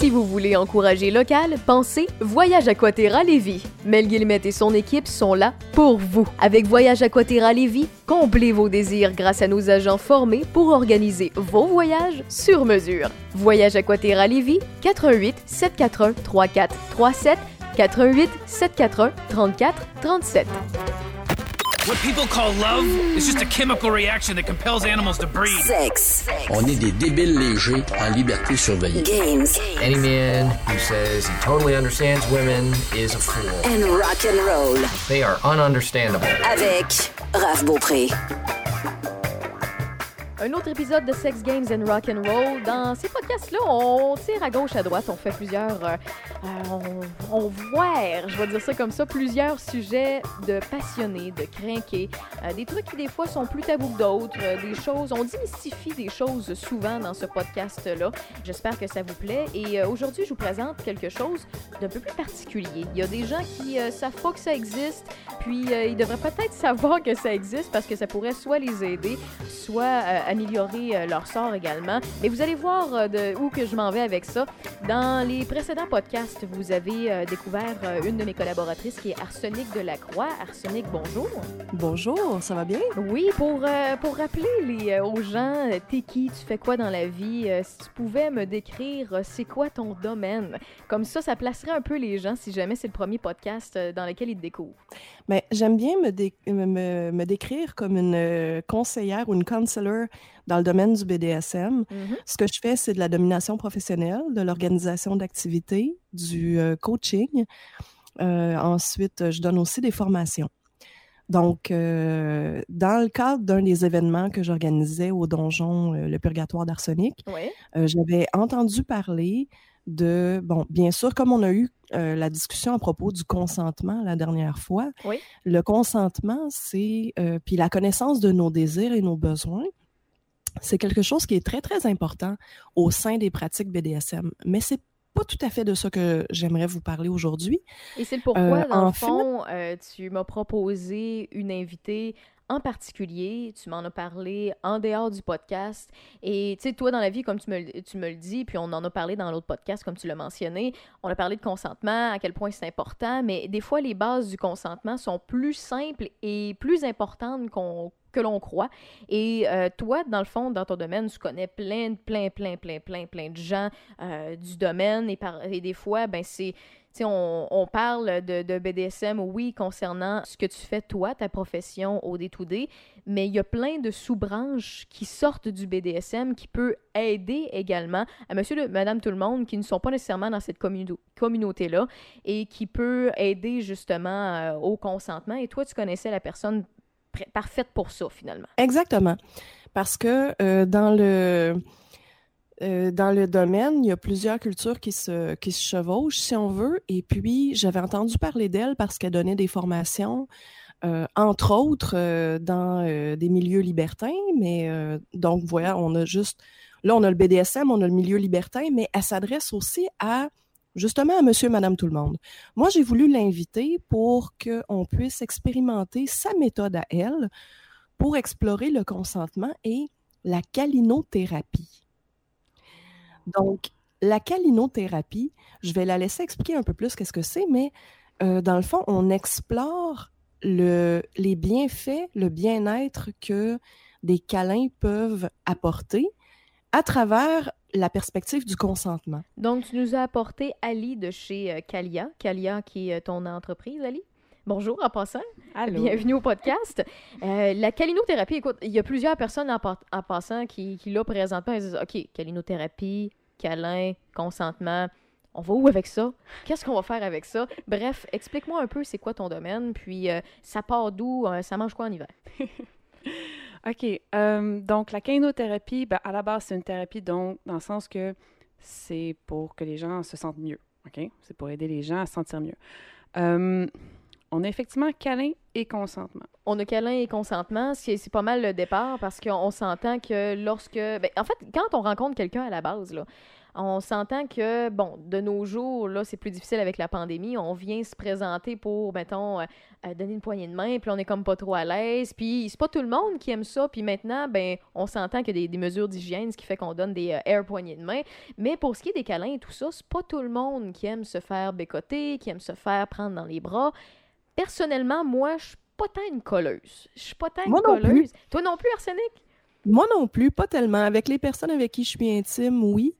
Si vous voulez encourager local, pensez Voyage Aquaterra Lévis. Mel Guillemette et son équipe sont là pour vous. Avec Voyage Aquaterra Lévis, comblez vos désirs grâce à nos agents formés pour organiser vos voyages sur mesure. Voyage Aquaterra Lévis, 88 741 3437 88 741 34 37. What people call love is just a chemical reaction that compels animals to breed. Sex. On est des débiles légers en liberté surveillée. Games. Any man who says he totally understands women is a fool. And rock and roll. They are ununderstandable. Avec Raph Beaupré. Un autre épisode de Sex Games and Rock and Roll. Dans ces podcasts-là, on tire à gauche, à droite, on fait plusieurs, euh, euh, on, voire, je vais dire ça comme ça, plusieurs sujets de passionnés, de crinqués, euh, des trucs qui des fois sont plus tabous que d'autres, des choses, on démystifie des choses souvent dans ce podcast-là. J'espère que ça vous plaît. Et aujourd'hui, je vous présente quelque chose d'un peu plus particulier. Il y a des gens qui savent pas que ça existe, puis ils devraient peut-être savoir que ça existe parce que ça pourrait soit les aider, soit améliorer euh, leur sort également. Mais vous allez voir euh, de où que je m'en vais avec ça. Dans les précédents podcasts, vous avez euh, découvert une de mes collaboratrices qui est Arsenic Delacroix. Arsenic, bonjour. Bonjour, ça va bien? Oui, pour, pour rappeler les, aux gens, t'es qui, tu fais quoi dans la vie, si tu pouvais me décrire c'est quoi ton domaine? Comme ça, ça placerait un peu les gens si jamais c'est le premier podcast dans lequel ils te découvrent. Ben, j'aime bien me, dé- me- me- décrire comme une euh, conseillère ou une counselor dans le domaine du BDSM. Mhm. Ce que je fais, c'est de la domination professionnelle, de l'organisation d'activités, du euh, coaching. Euh, ensuite, je donne aussi des formations. Donc, euh, dans le cadre d'un des événements que j'organisais au donjon euh, Le Purgatoire d'Arsenic, Oui. Euh, j'avais entendu parler de, bon, bien sûr, comme on a eu euh, la discussion à propos du consentement la dernière fois, Oui. le consentement, c'est, euh, puis la connaissance de nos désirs et nos besoins, c'est quelque chose qui est très, très important au sein des pratiques BDSM. Mais c'est pas tout à fait de ça que j'aimerais vous parler aujourd'hui. Et c'est pourquoi, Euh, dans en le fait- fond, euh, tu m'as proposé une invitée en particulier, tu m'en as parlé en dehors du podcast. Et tu sais, toi, dans la vie, comme tu me, tu me le dis, puis on en a parlé dans l'autre podcast, comme tu l'as mentionné, on a parlé de consentement, à quel point c'est important, mais des fois, les bases du consentement sont plus simples et plus importantes qu'on que l'on croit. Et euh, toi, dans le fond, dans ton domaine, tu connais plein, plein, plein, plein, plein, plein de gens euh, du domaine et, par, et des fois, ben c'est on, parle de, BDSM, oui, concernant ce que tu fais, toi, ta profession au D2D, mais il y a plein de sous-branches qui sortent du BDSM qui peut aider également à monsieur, le, madame, tout le monde qui ne sont pas nécessairement dans cette communauté-là et qui peut aider justement euh, au consentement. Et toi, tu connaissais la personne parfaite pour ça, finalement. Exactement. Parce que euh, dans le euh, dans le domaine, il y a plusieurs cultures qui se, chevauchent, si on veut. Et puis, j'avais entendu parler d'elle parce qu'elle donnait des formations, euh, entre autres, euh, dans des milieux libertins. Mais donc, voilà, on a juste... Là, on a le BDSM, on a le milieu libertin, mais elle s'adresse aussi à, justement, à monsieur madame tout le monde. Moi, j'ai voulu l'inviter pour qu'on puisse expérimenter sa méthode à elle pour explorer le consentement et la calinothérapie. Donc, la calinothérapie, je vais la laisser expliquer un peu plus qu'est-ce que c'est, mais euh, dans le fond, on explore le, les bienfaits, le bien-être que des câlins peuvent apporter à travers la perspective du consentement. Donc, tu nous as apporté Ali de chez euh, Calia. Calia, qui est euh, ton entreprise, Ali. Bonjour en passant. Allô. Bienvenue au podcast. Euh, la calinothérapie, écoute, il y a plusieurs personnes en, passant qui, qui là, présentement, elles disent OK, calinothérapie, câlin, consentement. On va où avec ça? Qu'est-ce qu'on va faire avec ça? Bref, explique-moi un peu c'est quoi ton domaine, puis euh, ça part d'où, euh, ça mange quoi en hiver? OK. euh, donc, la kainothérapie, ben, à la base, c'est une thérapie donc, dans le sens que c'est pour que les gens se sentent mieux. OK? C'est pour aider les gens à se sentir mieux. On a effectivement câlin et consentement. On a câlin et consentement, c'est pas mal le départ parce qu'on on s'entend que lorsque. ben, en fait, quand on rencontre quelqu'un à la base, là, On s'entend que, bon, de nos jours, là, c'est plus difficile avec la pandémie. On vient se présenter pour, mettons, euh, euh, donner une poignée de main, puis on est comme pas trop à l'aise. Puis c'est pas tout le monde qui aime ça. Puis maintenant, ben, on s'entend qu'il y a des, des mesures d'hygiène, ce qui fait qu'on donne des euh, air poignées de main. Mais pour ce qui est des câlins et tout ça, c'est pas tout le monde qui aime se faire bécoter, qui aime se faire prendre dans les bras. Personnellement, moi, je suis pas tant une colleuse. Je suis pas tant une Moi non plus. colleuse. Toi non plus, Arsenic? Moi non plus, pas tellement. Avec les personnes avec qui je suis intime, oui.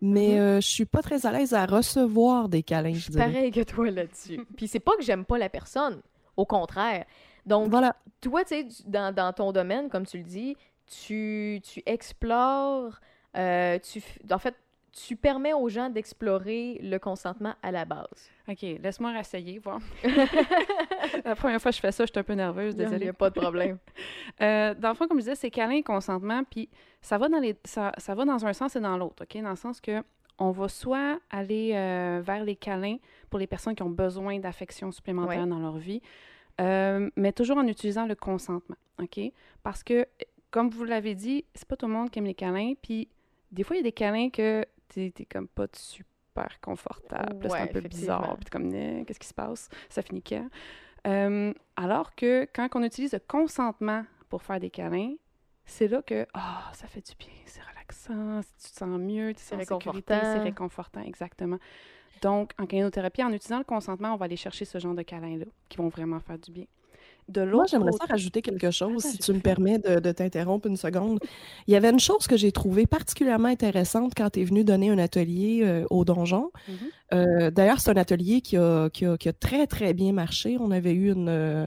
Mais Mhm. euh, je suis pas très à l'aise à recevoir des câlins, Je suis pareil que toi là-dessus. Puis c'est pas que j'aime pas la personne. Au contraire. Donc, Voilà. toi, tu sais, dans, dans ton domaine, comme tu le dis, tu, tu explores, euh, tu, en fait, tu permets aux gens d'explorer le consentement à la base. OK, laisse-moi réessayer, voir. la première fois que je fais ça, je suis un peu nerveuse, Il n'y désolée. a pas de problème. Euh, dans le fond, comme je disais, c'est câlin et consentement, puis ça va dans les ça, ça va dans un sens et dans l'autre, OK? Dans le sens que on va soit aller euh, vers les câlins pour les personnes qui ont besoin d'affection supplémentaire Ouais. dans leur vie, euh, mais toujours en utilisant le consentement, OK? Parce que, comme vous l'avez dit, c'est pas tout le monde qui aime les câlins, puis des fois, il y a des câlins que t'es t'es comme pas super confortable, puis c'est un Ouais, peu bizarre, puis comme, Eh, qu'est-ce qui se passe? Ça finit quand? Euh, alors que quand on utilise le consentement pour faire des câlins, c'est là que ah ça fait du bien, c'est relaxant, tu te sens mieux, tu te C'est sens en sécurité, c'est réconfortant, exactement. Donc, en câlinothérapie, en utilisant le consentement, on va aller chercher ce genre de câlins-là qui vont vraiment faire du bien. De l'autre Moi, j'aimerais ça rajouter quelque chose, Attends, si tu me permets de, de t'interrompre une seconde. Il y avait une chose que j'ai trouvée particulièrement intéressante quand tu es venu donner un atelier euh, au donjon. Mhm. Euh, D'ailleurs, c'est un atelier qui a, qui, a, qui a très, très bien marché. On avait eu une, euh,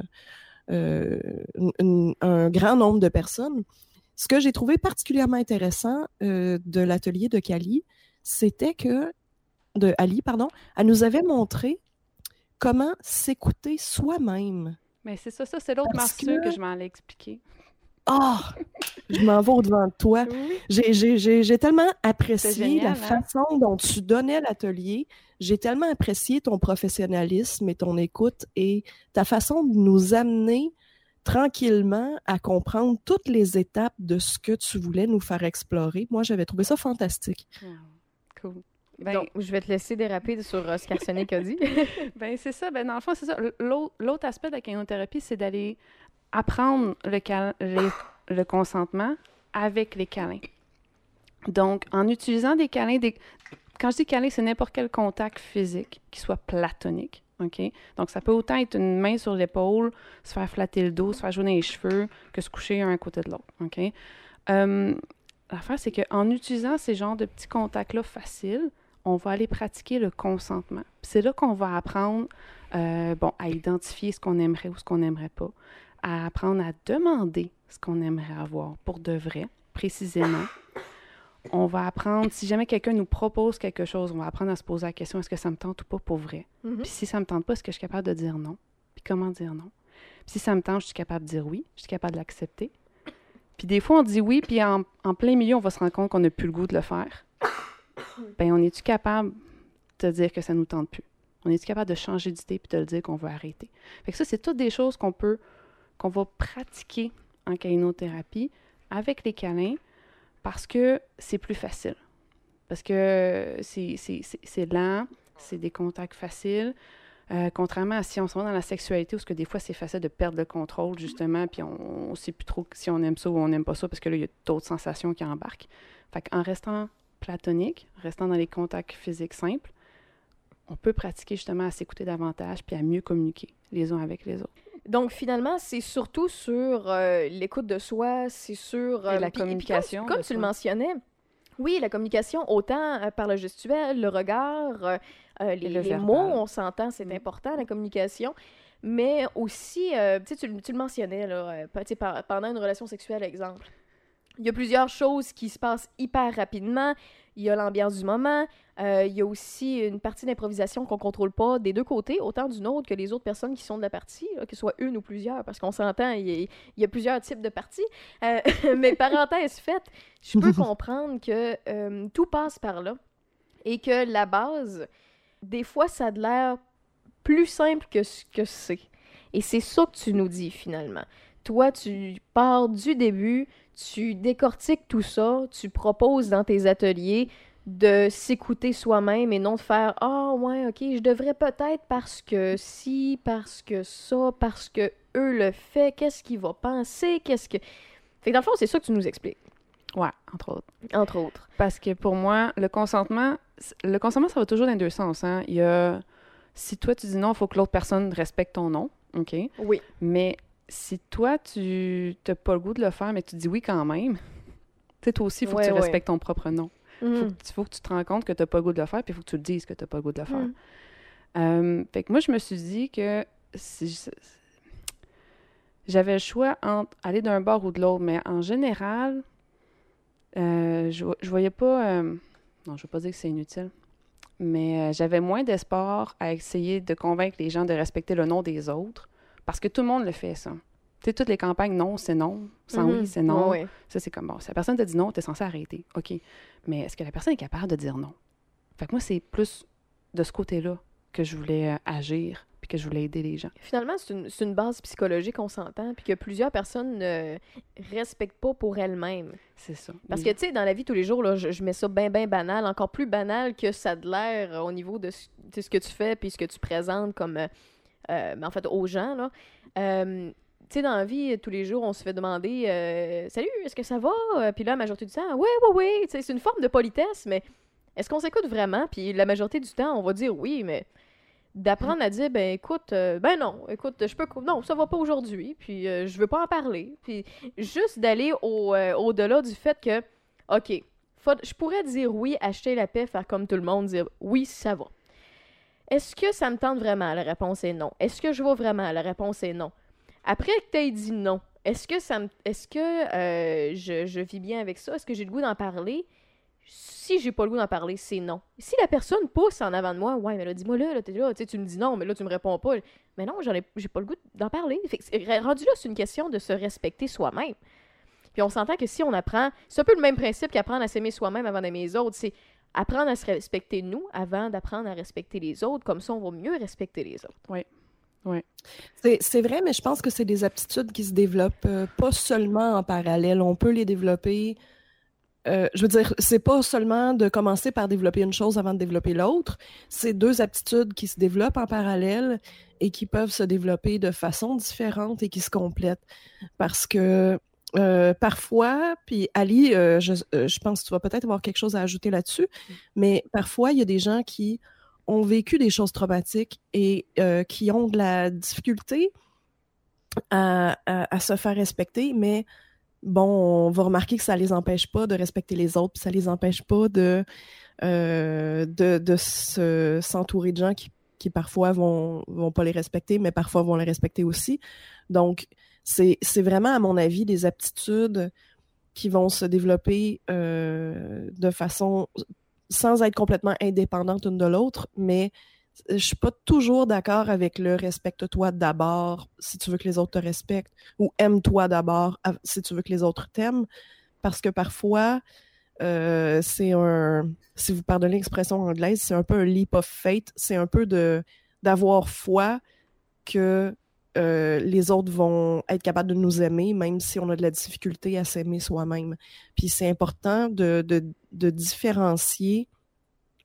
une- une- un grand nombre de personnes. Ce que j'ai trouvé particulièrement intéressant de l'atelier de Cali, c'était que, de Ali, pardon, elle nous avait montré comment s'écouter soi-même. Mais c'est ça, ça c'est l'autre morceau que... que- je m'en allais expliquer. Ah! je m'en vais au-devant de toi. J'ai- tellement apprécié génial, la hein? façon dont tu donnais l'atelier. J'ai tellement apprécié ton professionnalisme et ton écoute et ta façon de nous amener tranquillement à comprendre toutes les étapes de ce que tu voulais nous faire explorer. Moi, j'avais trouvé ça fantastique. Ah, cool. Ben, Donc, je vais te laisser déraper sur euh, ce qu'Arsenic a dit. Ben, c'est ça. Ben, dans le fond, c'est ça. L'au- L'autre aspect de la câlinothérapie, c'est d'aller apprendre le, cal- les- le consentement avec les câlins. Donc, en utilisant des câlins, des... quand je dis câlin, c'est n'importe quel contact physique qui soit platonique. OK? Donc, ça peut autant être une main sur l'épaule, se faire flatter le dos, se faire jouer dans les cheveux, que se coucher un à côté de l'autre. OK? Euh, L'affaire, c'est qu'en utilisant ces genres de petits contacts-là faciles, on va aller pratiquer le consentement. C'est là qu'on va apprendre euh, bon, à identifier ce qu'on aimerait ou ce qu'on n'aimerait pas, à apprendre à demander ce qu'on aimerait avoir pour de vrai, précisément. On va apprendre, si jamais quelqu'un nous propose quelque chose, on va apprendre à se poser la question est-ce que ça me tente ou pas pour vrai? Mhm. Puis si ça me tente pas, est-ce que je suis capable de dire non? Puis comment dire non? Puis si ça me tente, je suis capable de dire oui, je suis capable de l'accepter. Puis des fois, on dit oui, puis en, en plein milieu, on va se rendre compte qu'on n'a plus le goût de le faire. Ben, on est-tu capable de dire que ça nous tente plus? On est-tu capable de changer d'idée puis de le dire qu'on veut arrêter? Fait que ça, c'est toutes des choses qu'on peut, qu'on va pratiquer en câlinothérapie avec les câlins parce que c'est plus facile. Parce que c'est, lent, c'est des contacts faciles. Euh, contrairement à si on se va dans la sexualité, où ce que des fois c'est facile de perdre le contrôle, justement, puis on ne sait plus trop si on aime ça ou on n'aime pas ça, parce que là, il y a d'autres sensations qui embarquent. Fait qu'en restant platonique, restant dans les contacts physiques simples, on peut pratiquer justement à s'écouter davantage puis à mieux communiquer les uns avec les autres. Donc, finalement, c'est surtout sur euh, l'écoute de soi, c'est sur... Et la communication comme, tu le mentionnais, oui, la communication, autant euh, par le gestuel, le regard, euh, euh, les, le les mots, on s'entend, c'est Mm. important, la communication. Mais aussi, euh, tu le- mentionnais, là, euh, pendant une relation sexuelle, exemple. Il y a plusieurs choses qui se passent hyper rapidement. Il y a l'ambiance du moment. Euh, il y a aussi une partie d'improvisation qu'on contrôle pas des deux côtés, autant du nôtre que les autres personnes qui sont de la partie, là, que ce soit une ou plusieurs, parce qu'on s'entend, il y, a, il y a plusieurs types de parties. Euh, mais parenthèse faite, je peux comprendre que euh, tout passe par là et que la base, des fois, ça a de l'air plus simple que ce que c'est. Et c'est ça que tu nous dis finalement. Toi, tu pars du début, tu décortiques tout ça, tu proposes dans tes ateliers, de s'écouter soi-même et non de faire ah ouais ok je devrais peut-être parce que si parce que ça parce que eux le fait qu'est-ce qu'il va penser qu'est-ce que fait que dans le fond c'est ça que tu nous expliques Ouais, entre autres. entre autres Parce que pour moi, le consentement, le consentement, ça va toujours dans deux sens. Hein. Il y a, si toi tu dis non, il faut que l'autre personne respecte ton non, ok? oui Mais si toi tu n'as pas le goût de le faire, mais tu dis oui quand même, tu sais, toi aussi, il faut Ouais, que tu ouais. respectes ton propre non. Il faut, Mhm. que tu- faut que tu te rends compte que tu n'as pas le goût de le faire, puis il faut que tu le dises que tu n'as pas le goût de le faire. Mhm. Euh, fait que moi, je me suis dit que si j'avais le choix entre aller d'un bord ou de l'autre, mais en général, euh, je, je voyais pas. euh, non, je veux pas dire que c'est inutile, mais j'avais moins d'espoir à essayer de convaincre les gens de respecter le nom des autres, parce que tout le monde le fait, ça. Tu sais, toutes les campagnes, non, c'est non. Sans Mhm. oui, c'est non. Ouais. Ça, c'est comme bon. Si la personne te dit non, tu es censé arrêter. OK. Mais est-ce que la personne est capable de dire non? Fait que moi, c'est plus de ce côté-là que je voulais euh, agir puis que je voulais aider les gens. Finalement, c'est une, base psychologique, on s'entend, puis que plusieurs personnes ne respectent pas pour elles-mêmes. C'est ça. Parce que, tu sais, dans la vie tous les jours, là, je, je mets ça bien, bien banal, encore plus banal que ça a de l'air euh, au niveau de ce, de ce que tu fais puis ce que tu présentes comme, euh, euh, en fait, aux gens, là. Euh, tu sais, dans la vie, tous les jours, on se fait demander euh, Salut, est-ce que ça va Puis là, la majorité du temps, Ouais, ouais, ouais. C'est une forme de politesse, mais est-ce qu'on s'écoute vraiment? Puis la majorité du temps, on va dire oui, mais d'apprendre à dire ben écoute ben non écoute je peux non ça va pas aujourd'hui puis euh, je veux pas en parler puis juste d'aller au euh, delà du fait que ok je pourrais dire oui acheter la paix faire comme tout le monde dire oui ça va est-ce que ça me tente vraiment? La réponse est non est-ce que je vais vraiment? La réponse est non après que tu aies dit non est-ce que ça me est-ce que euh, je, vis bien avec ça? Est-ce que j'ai le goût d'en parler? Si j'ai pas le goût d'en parler, c'est non. Si la personne pousse en avant de moi, ouais, mais là, dis-moi là, là, tu me dis non, mais là, tu me réponds pas. Mais non, j'en ai, j'ai pas le goût d'en parler. Rendu là, c'est une question de se respecter soi-même. Puis on s'entend que si on apprend, c'est un peu le même principe qu'apprendre à s'aimer soi-même avant d'aimer les autres. C'est apprendre à se respecter nous avant d'apprendre à respecter les autres. Comme ça, on va mieux respecter les autres. C'est c'est vrai, mais je pense que c'est des aptitudes qui se développent euh, pas seulement en parallèle. On peut les développer. euh, je veux dire, c'est pas seulement de commencer par développer une chose avant de développer l'autre. C'est deux aptitudes qui se développent en parallèle et qui peuvent se développer de façon différente et qui se complètent. Parce que euh, parfois, puis Ali, euh, je, euh, je pense que tu vas peut-être avoir quelque chose à ajouter là-dessus, mais parfois, il y a des gens qui ont vécu des choses traumatiques et euh, qui ont de la difficulté à, à- à se faire respecter, mais bon, on va remarquer que ça les empêche pas de respecter les autres, puis ça les empêche pas de, de, de se- s'entourer de gens qui, qui parfois vont, vont pas les respecter, mais parfois vont les respecter aussi. Donc, c'est vraiment, à mon avis, des aptitudes qui vont se développer euh, de façon sans être complètement indépendantes une de l'autre, mais je suis pas toujours d'accord avec le respecte-toi d'abord si tu veux que les autres te respectent ou aime-toi d'abord si tu veux que les autres t'aiment parce que parfois euh, c'est un si vous pardonnez l'expression anglaise c'est un peu un leap of faith c'est un peu de d'avoir foi que euh, les autres vont être capables de nous aimer même si on a de la difficulté à s'aimer soi-même. Puis c'est important de, différencier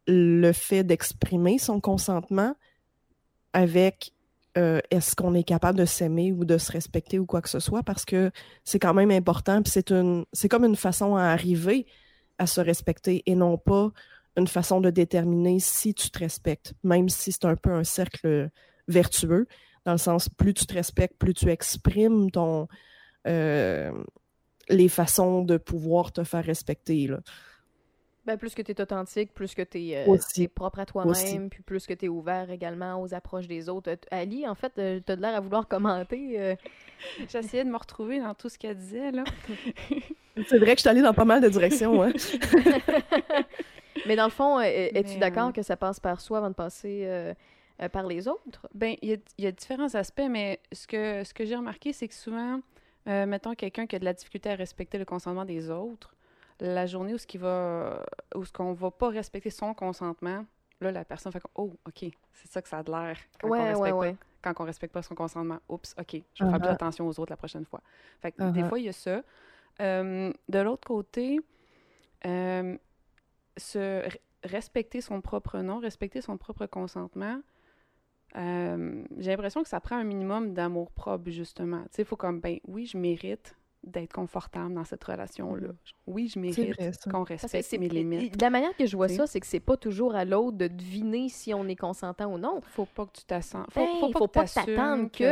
le fait d'exprimer son consentement avec euh, est-ce qu'on est capable de s'aimer ou de se respecter ou quoi que ce soit parce que c'est quand même important puis c'est une c'est comme une façon à arriver à se respecter et non pas une façon de déterminer si tu te respectes même si c'est un peu un cercle vertueux dans le sens plus tu te respectes plus tu exprimes ton euh, les façons de pouvoir te faire respecter là. Ben, plus que tu es authentique, plus que tu es Aussi. propre à toi-même, puis plus que tu es ouvert également aux approches des autres. Euh, Ali, en fait, tu as l'air à vouloir commenter. euh, J'essayais de me retrouver dans tout ce qu'elle disait, là. c'est vrai que je suis allée dans pas mal de directions hein. Mais dans le fond, euh, es-tu Mais, d'accord euh, que ça passe par soi avant de passer euh, par les autres? Ben, il y a, il y a différents aspects, mais ce que, ce que j'ai remarqué, c'est que souvent, euh, mettons quelqu'un qui a de la difficulté à respecter le consentement des autres, la journée où ce qui va, où ce qu'on va pas respecter son consentement, là, la personne fait comme, oh, ok, c'est ça que ça a de l'air quand, on respecte ouais, pas- ouais. quand on respecte pas son consentement. Oups, ok, je vais faire plus Uh-huh. attention aux autres la prochaine fois. Fait que des Uh-huh. fois, il y a ça. Euh, de l'autre côté, euh, se respecter son propre nom, respecter son propre consentement, euh, j'ai l'impression que ça prend un minimum d'amour propre, justement. Tu sais, il faut comme, ben oui, je mérite d'être confortable dans cette relation-là. Mhm. Oui, je mérite qu'on respecte mes limites. de la manière que je vois ça, c'est que c'est pas toujours à l'autre de deviner si on est consentant ou non. Faut pas que tu t'assentes. Faut, Ben, faut pas faut que t'attendes que-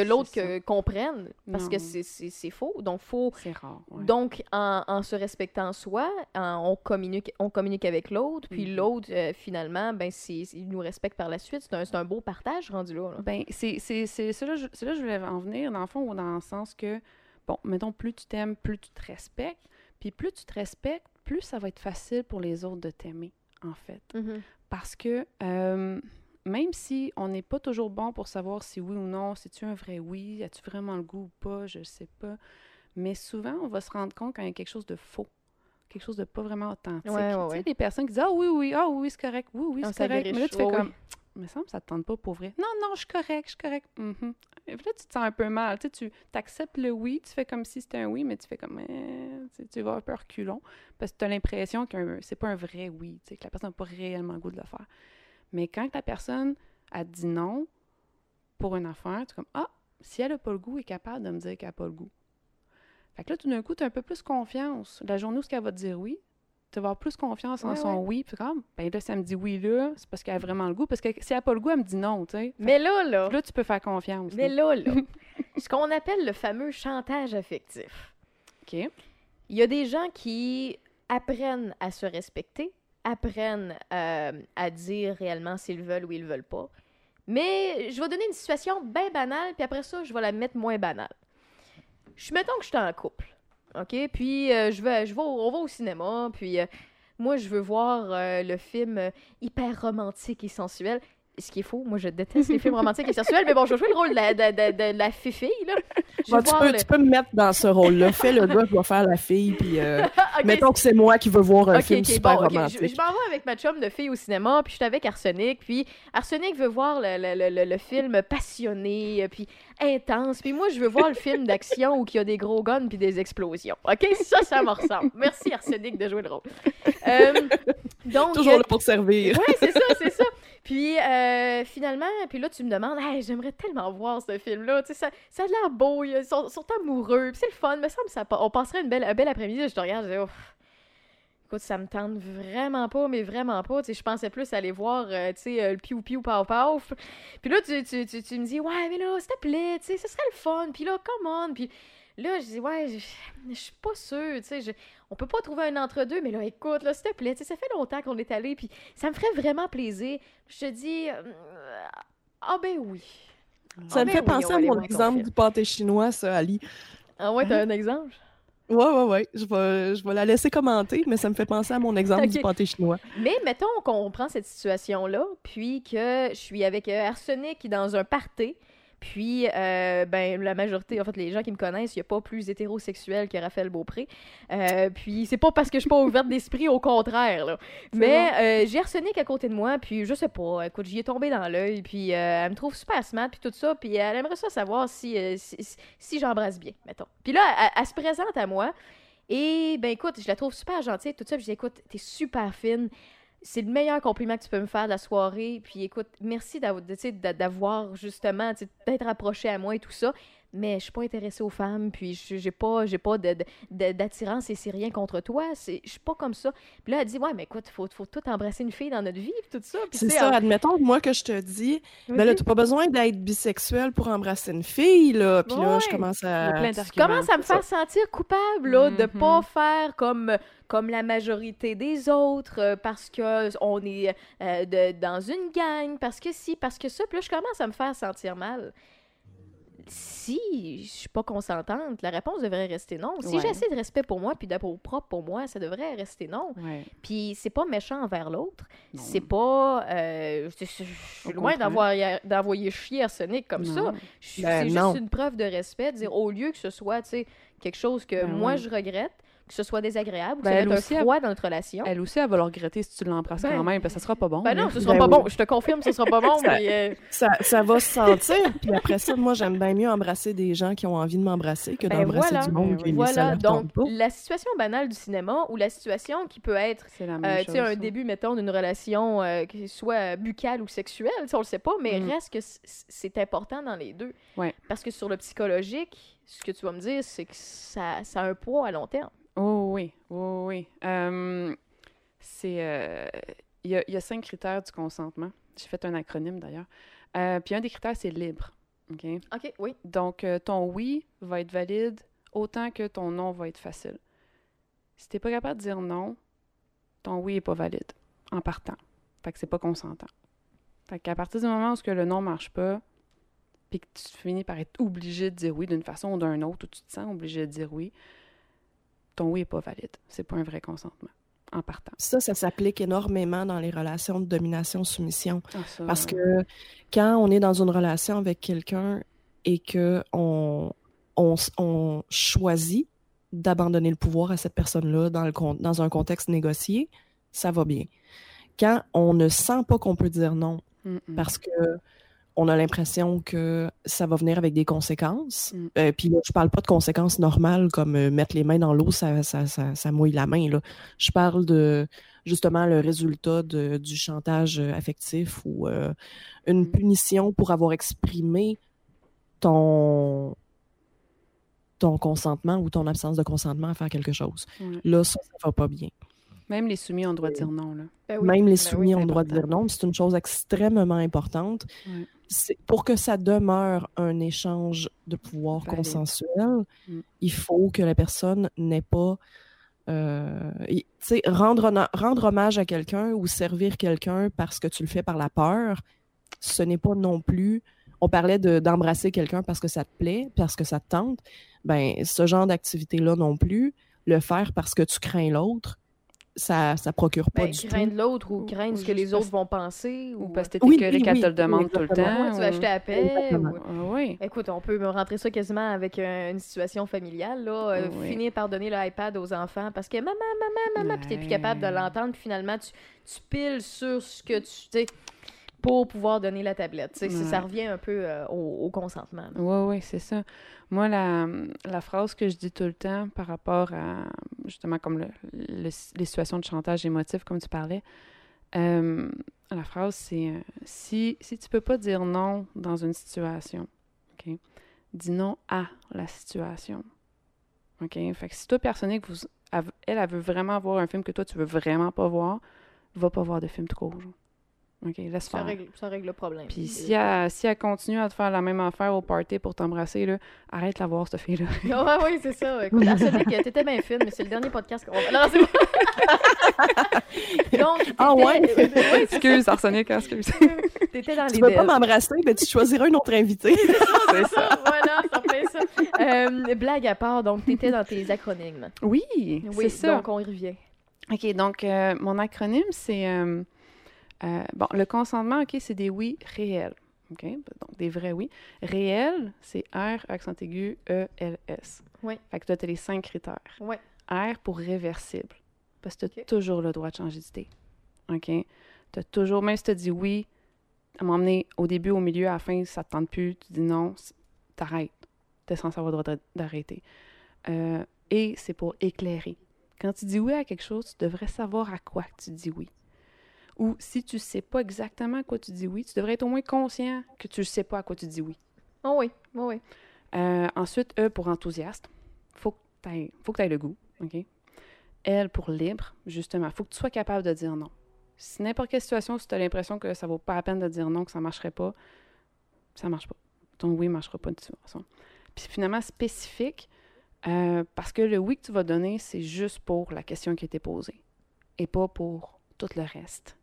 l'autre... Que comprenne, parce que Non. c'est- faux. Donc, faut C'est rare, ouais. Donc, en, en se respectant soi, en- on, communique, on communique avec l'autre, puis Mhm. l'autre, euh, finalement, ben, il nous respecte par la suite. C'est un, beau partage rendu là. là. Ben, c'est là, là que je voulais en venir, dans le fond, dans le sens que, bon, mettons, plus tu t'aimes, plus tu te respectes, puis plus tu te respectes, plus ça va être facile pour les autres de t'aimer, en fait. Mhm. Parce que euh, même si on n'est pas toujours bon pour savoir si oui ou non, si tu un vrai oui, as-tu vraiment le goût ou pas, je sais pas. Mais souvent, on va se rendre compte quand il y a quelque chose de faux, quelque chose de pas vraiment authentique. Ouais, ouais, tu ouais. sais, des personnes qui disent Ah oui, oui, ah oui, c'est correct, oui, oui, Ah, c'est correct. Mais là, tu fais. Ouais, comme me semble que ça te tente pas pour vrai. Non, non, je suis correct, je suis correct. Mhm. Et puis là, tu te sens un peu mal. Tu tu acceptes le oui, tu fais comme si c'était un oui, mais tu fais comme. eh, tu vas un peu reculon. Parce que tu as l'impression que c'est pas un vrai oui, que la personne n'a pas réellement le goût de le faire. Mais quand la personne a dit non pour une affaire, tu es comme Ah, si elle n'a pas le goût, elle est capable de me dire qu'elle n'a pas le goût. Fait que là, tout d'un coup, tu as un peu plus confiance. La journée où elle va te dire oui, tu vas avoir plus confiance en Ouais, son oui. Puis comme, ben là, elle me dit oui là, c'est parce qu'elle a vraiment le goût. Parce que si elle n'a pas le goût, elle me dit non, tu sais. Mais là, là, là, tu peux faire confiance. mais là. là, là, ce qu'on appelle le fameux chantage affectif. OK. Il y a des gens qui apprennent à se respecter, apprennent euh, à dire réellement s'ils veulent ou ils veulent pas. Mais je vais donner une situation bien banale, puis après ça, je vais la mettre moins banale. Je mettons que je suis en couple, OK? Puis euh, je vais, je on va au cinéma, puis euh, moi, je veux voir euh, le film hyper romantique et sensuel. Ce qui est faux, moi je déteste les films romantiques et sensuels, mais bon, je vais jouer le rôle de la, de, de- de la fifille, là. Je Bon, vais tu, peux, le- tu peux me mettre dans ce rôle-là. Fais le gars qui va faire la fille, puis euh, Ok, mettons que c'est moi qui veux voir un film super bon, romantique. Je, je m'en vais avec ma chum de fille au cinéma, puis je suis avec Arsenic, puis Arsenic veut voir le, le- le- film passionné, euh, puis intense, puis moi je veux voir le film d'action où il y a des gros guns puis des explosions. Ok, ça, ça me ressemble. Merci Arsenic de jouer le rôle. Euh, donc, Toujours euh, là pour servir. Ouais, c'est ça, c'est ça. Puis euh, finalement, puis là, tu me demandes, hey, j'aimerais tellement voir ce film-là. Tu sais, ça, ça a l'air beau, ils sont, sont amoureux, c'est le fun. Me semble ça, on passerait une belle, un bel après-midi. Je te regarde, je dis, Ouf. écoute, ça me tente vraiment pas, mais vraiment pas. Je pensais plus aller voir, euh, euh, le piou piou pau pau. Puis là, tu, me dis, ouais, mais là, s'il te plaît, ce serait le fun. Puis là, come on. Puis là, je dis, ouais, je, suis pas sûre, tu sais, on peut pas trouver un entre-deux, mais là, écoute, là, s'il te plaît, ça fait longtemps qu'on est allé, puis ça me ferait vraiment plaisir. Je te dis, euh, ah ben oui. Ça Ah me ben fait oui, penser à mon exemple du pâté chinois, ça, Ali. Ah ouais, t'as un exemple? Ouais, ouais, ouais. Je vais, je vais la laisser commenter, mais ça me fait penser à mon exemple du pâté chinois. Mais mettons qu'on prend cette situation-là, puis que je suis avec euh, Arsenic dans un party, puis euh, ben la majorité, en fait, les gens qui me connaissent, il n'y a pas plus hétérosexuel que Raphaël Beaupré. Euh, puis c'est pas parce que je suis pas ouverte d'esprit, au contraire, là. Mais euh, j'ai Arsenic à côté de moi, puis je sais pas, écoute, j'y ai tombé dans l'œil, puis euh, elle me trouve super smart, puis tout ça, puis elle aimerait ça savoir si, si, si- si j'embrasse bien, mettons. Puis là, elle, elle se présente à moi, et ben écoute, je la trouve super gentille, tout ça, puis je dis écoute, t'es super fine. C'est le meilleur compliment que tu peux me faire de la soirée. Puis écoute, merci d'avoir, justement, d'être approché à moi et tout ça. Mais je suis pas intéressée aux femmes, puis je- j'ai pas, j'ai pas d'attirance et c'est rien contre toi. C'est, je suis pas comme ça. Puis là, elle dit ouais, mais écoute, faut, faut tout embrasser une fille dans notre vie, puis tout ça. C'est ça, en- admettons, moi, que je te dis, ben là, t'as pas besoin d'être bisexuel pour embrasser une fille, là. Puis là, je commence à... commences à me faire sentir coupable là, de Mhm. pas faire comme comme la majorité des autres euh, parce que on est euh, de- dans une gang parce que si parce que ça puis là je commence à me faire sentir mal si je suis pas consentante la réponse devrait rester non si Ouais. j'ai assez de respect pour moi puis d'amour propre pour moi ça devrait rester non Ouais. puis c'est pas méchant envers l'autre c'est pas euh, je je- je suis loin d'envoyer chier Arsenic comme ça Non. Ben c'est non. juste une preuve de respect, de dire au lieu que ce soit quelque chose que Ben moi je regrette, que ce soit désagréable, ou que Ben, ça elle mette aussi, un elle- froid dans notre relation. Elle aussi, elle va le regretter si tu l'embrasses Ben, quand même, parce que ça sera pas bon. Ben non, ce sera Ben pas oui. bon. Je te confirme, ce sera pas bon. Ça- mais, euh, Ça, ça va se sentir. Puis après ça, moi, j'aime bien mieux embrasser des gens qui ont envie de m'embrasser que Ben d'embrasser voilà. du monde Ben qui ça voilà, donc pas. la situation banale du cinéma ou la situation qui peut être Euh, chose. tu sais, un ça. début, mettons, d'une relation euh, qui soit buccale ou sexuelle, on le sait pas, mais Mm. reste que c'est important dans les deux. Ouais. Parce que sur le psychologique, ce que tu vas me dire, c'est que ça, ça a un poids à long terme. Oh oui, oh oui. Euh, c'est... euh, Il y, a, il y a cinq critères du consentement. J'ai fait un acronyme, d'ailleurs. Euh, puis un des critères, c'est libre. OK? OK, oui. Donc, euh, ton oui va être valide autant que ton non va être facile. Si t'es pas capable de dire non, ton oui est pas valide en partant. Fait que c'est pas consentant. Fait qu'à partir du moment où ce que le non marche pas, puis que tu finis par être obligé de dire oui d'une façon ou d'une autre, ou tu te sens obligé de dire oui, ton oui est pas valide. C'est pas un vrai consentement en partant. Ça, ça s'applique énormément dans les relations de domination-soumission. Ah, Parce que quand on est dans une relation avec quelqu'un et que on, on, choisit d'abandonner le pouvoir à cette personne-là dans, le dans un contexte négocié, ça va bien. Quand on ne sent pas qu'on peut dire non mm, mm. parce que on a l'impression que ça va venir avec des conséquences. Mm. Euh, Puis là, je parle pas de conséquences normales comme euh, mettre les mains dans l'eau, ça, ça, ça, ça mouille la main. Là. Je parle de justement le résultat de- du chantage euh, affectif ou euh, une Mm. punition pour avoir exprimé ton ton consentement ou ton absence de consentement à faire quelque chose. Là, ça, ça va pas bien. Même les soumis ont le droit de dire non. Là. Ben oui. Même les Ben soumis oui, ont le droit de important. dire non. C'est une chose extrêmement importante. Pour que ça demeure un échange de pouvoir Valide. consensuel, Mm. il faut que la personne n'ait pas. euh, tu sais, rendre, rendre hommage à quelqu'un ou servir quelqu'un parce que tu le fais par la peur, ce n'est pas non plus. On parlait de- d'embrasser quelqu'un parce que ça te plaît, parce que ça te tente. Ben, ce genre d'activité-là non plus, le faire parce que tu crains l'autre, ça, ça procure pas Ben, du tout. craindre l'autre ou craindre ce que les autres vont penser. Ou Ou, parce que t'es Oui, écœuré oui, qu'elle oui, te le demande oui, tout le temps. Ouais, tu vas acheter à paix. Ou- Ah oui. Écoute, on peut me rentrer ça quasiment avec euh, une situation familiale, là. euh, Oui. Finir par donner l'iPad aux enfants parce que maman, maman, maman, puis t'es plus capable de l'entendre, puis finalement, tu, tu piles sur ce que tu. tu sais, pour pouvoir donner la tablette. Ça revient un peu euh, au, au consentement. Oui, oui, c'est ça. Moi, la, la phrase que je dis tout le temps par rapport à, justement, comme le, le- les situations de chantage émotif, comme tu parlais, euh, la phrase, c'est euh, si, si tu peux pas dire non dans une situation, OK, dis non à la situation. OK? Fait que si toi, personne que vous, elle, elle, elle veut vraiment voir un film que toi, tu veux vraiment pas voir, va pas voir de film trop. Genre. OK, laisse Ça faire. règle, ça règle le problème. Puis si elle, si elle continue à te faire la même affaire au party pour t'embrasser, là, arrête de la voir, cette fille-là. Ouais, oui, c'est ça. Écoute, Arsenic, t'étais bien fine, mais c'est le dernier podcast qu'on va. Non, c'est bon. Donc, Ah ouais? excuse, Arsenic, hein, excuse. t'étais dans Tu les veux pas m'embrasser, mais tu choisiras un autre invité. C'est ça. voilà, ça fait ça. Euh, blague à part, donc t'étais dans tes acronymes. Oui, Oui, c'est ça. donc on y revient. OK, donc euh, mon acronyme, c'est... euh, euh, bon, le consentement, OK, c'est des oui réels. OK, donc des vrais oui. Réel, c'est R, accent aigu, E, L, S. Oui. Fait que toi, tu as les cinq critères. Ouais. R pour réversible. Parce que tu as toujours le droit de changer d'idée. OK? Tu as toujours, même si tu dis oui, à m'emmener au début, au milieu, à la fin, ça te tente plus, tu dis non, t'arrêtes. Tu es censé avoir le droit d'a- d'arrêter. Euh, et c'est pour éclairer. Quand tu dis oui à quelque chose, tu devrais savoir à quoi tu dis oui. Ou si tu sais pas exactement à quoi tu dis oui, tu devrais être au moins conscient que tu ne sais pas à quoi tu dis oui. Oh oui, oh oui. Euh, ensuite, E pour enthousiaste. Faut que tu aies le goût. OK? L pour libre, justement. Faut que tu sois capable de dire non. Si n'importe quelle situation, si tu as l'impression que ça vaut pas la peine de dire non, que ça marcherait pas, ça marche pas. Ton oui marchera pas de toute façon. Puis finalement, spécifique, euh, parce que le oui que tu vas donner, c'est juste pour la question qui a été posée et pas pour tout le reste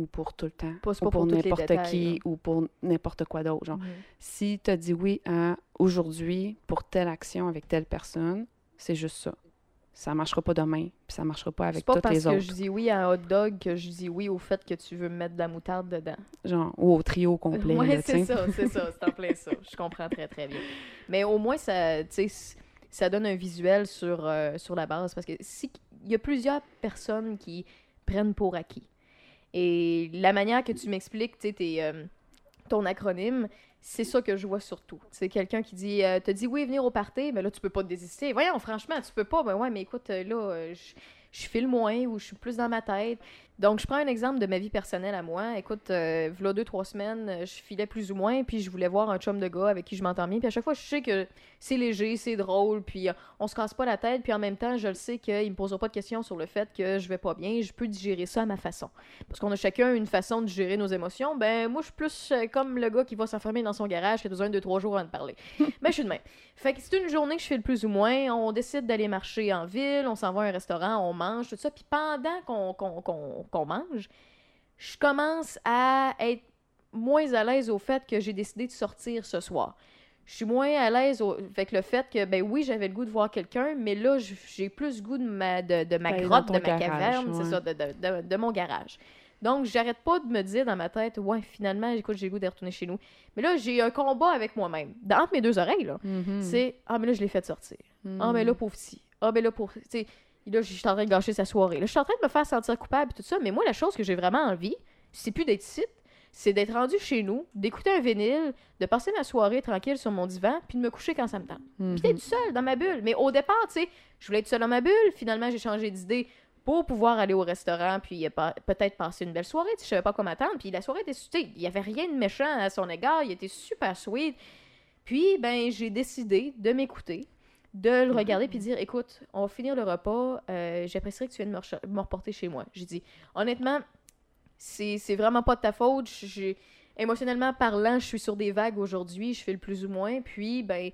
ou pour tout le temps Pas- c'est ou pas pour n'importe qui là. ou pour n'importe quoi d'autre. Genre, Mhm. si tu as dit oui à aujourd'hui pour telle action avec telle personne, c'est juste ça. Ça marchera pas demain, puis ça marchera pas C'est avec pas toutes parce les que autres. je dis oui à un hot dog que je dis oui au fait que tu veux mettre de la moutarde dedans. Genre, ou au trio complet. Oui, c'est ça, c'est ça, c'est en plein ça. Je comprends très, très bien. Mais au moins, ça, tu sais, c- ça donne un visuel sur, euh, sur la base. Parce que si il y a plusieurs personnes qui prennent pour acquis. Et la manière que tu m'expliques, tu euh, ton acronyme, c'est ça que je vois surtout. C'est quelqu'un qui dit, euh, te dit oui, venir au party, mais là, tu peux pas te désister. Voyons, franchement, tu peux pas. Ben ouais, mais écoute, euh, là, euh, je je file moins ou je suis plus dans ma tête. Donc, je prends un exemple de ma vie personnelle à moi. Écoute, v'là deux, trois semaines, je filais plus ou moins, puis je voulais voir un chum de gars avec qui je m'entends. Puis à chaque fois, je sais que c'est léger, c'est drôle, puis euh, on se casse pas la tête. Puis en même temps, je le sais qu'il me posera pas de questions sur le fait que je vais pas bien. Je peux digérer ça à ma façon. Parce qu'on a chacun une façon de gérer nos émotions. Ben, moi, je suis plus euh, comme le gars qui va s'enfermer dans son garage qui a besoin de deux, trois jours avant de parler. Mais je suis de même. Fait que c'est une journée que je fais le plus ou moins. On décide d'aller marcher en ville, on s'en va à un restaurant, on mange, tout ça. Puis pendant qu'on mange, je commence à être moins à l'aise au fait que j'ai décidé de sortir ce soir. Je suis moins à l'aise avec le fait que, ben oui, j'avais le goût de voir quelqu'un, mais là, j'ai plus le goût de ma, de, de ma dans grotte, de ma garage, caverne, c'est ça, de, de- mon garage. Donc, j'arrête pas de me dire dans ma tête, ouais, finalement, écoute, j'ai le goût de retourner chez nous. Mais là, j'ai un combat avec moi-même. Dans- Entre mes deux oreilles, là. Mhm. C'est, ah, mais là, je l'ai fait sortir. Ah, Mhm. mais là, pauvre petit. Ah, mais là, pour. Tu sais, là, je suis en train de gâcher sa soirée. Là, je suis en train de me faire sentir coupable et tout ça, mais moi, la chose que j'ai vraiment envie, c'est plus d'être ici, c'est d'être rendu chez nous, d'écouter un vinyle, de passer ma soirée tranquille sur mon divan, puis de me coucher quand ça me tente. Mhm. Puis d'être seule dans ma bulle. Mais au départ, tu sais, je voulais être seule dans ma bulle. Finalement, j'ai changé d'idée pour pouvoir aller au restaurant, puis euh, peut-être passer une belle soirée. Je savais pas quoi m'attendre. Puis la soirée était, il y avait rien de méchant à son égard. Il était super sweet. Puis, ben, j'ai décidé de m'écouter, de le regarder, puis dire, écoute, on va finir le repas. Euh, J'apprécierais que tu viennes me reporter chez moi. J'ai dit, honnêtement, c'est c'est vraiment pas de ta faute. J'ai émotionnellement parlant, je suis sur des vagues aujourd'hui, je fais le plus ou moins, puis ben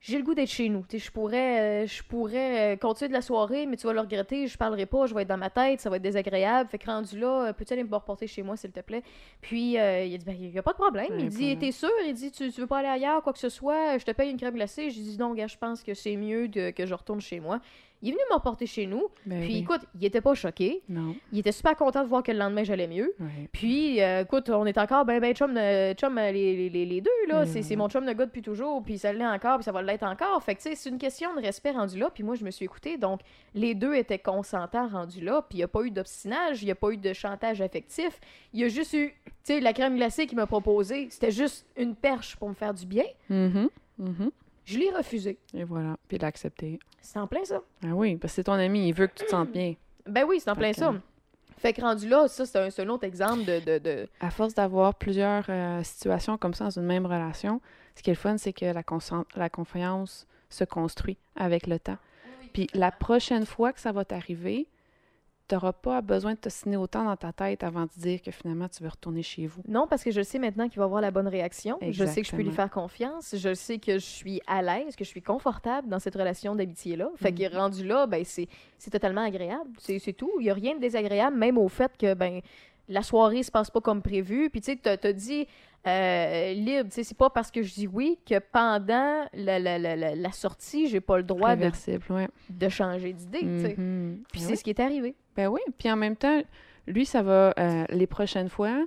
j'ai le goût d'être chez nous. Je pourrais, euh, je pourrais euh, continuer de la soirée, mais tu vas le regretter, je parlerai pas, je vais être dans ma tête, ça va être désagréable. Fait que rendu là, euh, peux-tu aller me reporter chez moi, s'il te plaît? Puis euh, il a dit, ben, il y a pas de problème. Ouais, il dit, t'es sûr? Il dit, tu, tu veux pas aller ailleurs, quoi que ce soit? Je te paye une crème glacée. J'ai dit, non, gars, je pense que c'est mieux de- que je retourne chez moi. Il est venu me reporter chez nous. Ben Puis oui. écoute, il était pas choqué. Non. Il était super content de voir que le lendemain, j'allais mieux. Puis, euh, écoute, on est encore ben, ben chum, de- chum euh, les, les- les- deux, là. Mm. C'est mon chum de gars depuis toujours, puis ça l'est encore, puis ça va l'être encore. Fait que, tu sais, c'est une question de respect rendu là, puis moi, je me suis écoutée. Donc, les deux étaient consentants rendus là, puis il n'y a pas eu d'obstinage, il n'y a pas eu de chantage affectif. Il y a juste eu, tu sais, la crème glacée qu'il m'a proposée, c'était juste une perche pour me faire du bien. Mhm. Mhm. Je l'ai refusé. Et voilà. Puis il a accepté. C'est en plein ça. Ah oui, parce que c'est ton ami, il veut que tu te sentes bien. Ben oui, c'est en plein ça. Fait que rendu là, ça, c'est un, un autre exemple de- de- de, À force d'avoir plusieurs euh, situations comme ça dans une même relation, ce qui est le fun, c'est que la, la confiance se construit avec le temps. Puis la prochaine fois que ça va t'arriver, tu n'auras pas besoin de te signer autant dans ta tête avant de dire que finalement tu veux retourner chez vous. Non, parce que je sais maintenant qu'il va avoir la bonne réaction. Je sais que je peux lui faire confiance. Je sais que je suis à l'aise, que je suis confortable dans cette relation d'amitié-là. Fait qu'il est rendu là, ben c'est totalement agréable. C'est tout. Il n'y a rien de désagréable, même au fait que ben la soirée se passe pas comme prévu. Puis tu sais, t'as t'as dit euh, libre. Tu c'est pas parce que je dis oui que pendant la, la, la, la, sortie, j'ai pas le droit de, ouais. de changer d'idée. tu. Mhm. Puis Ben c'est ce qui est arrivé. Ben oui, puis en même temps, lui, ça va euh, les prochaines fois,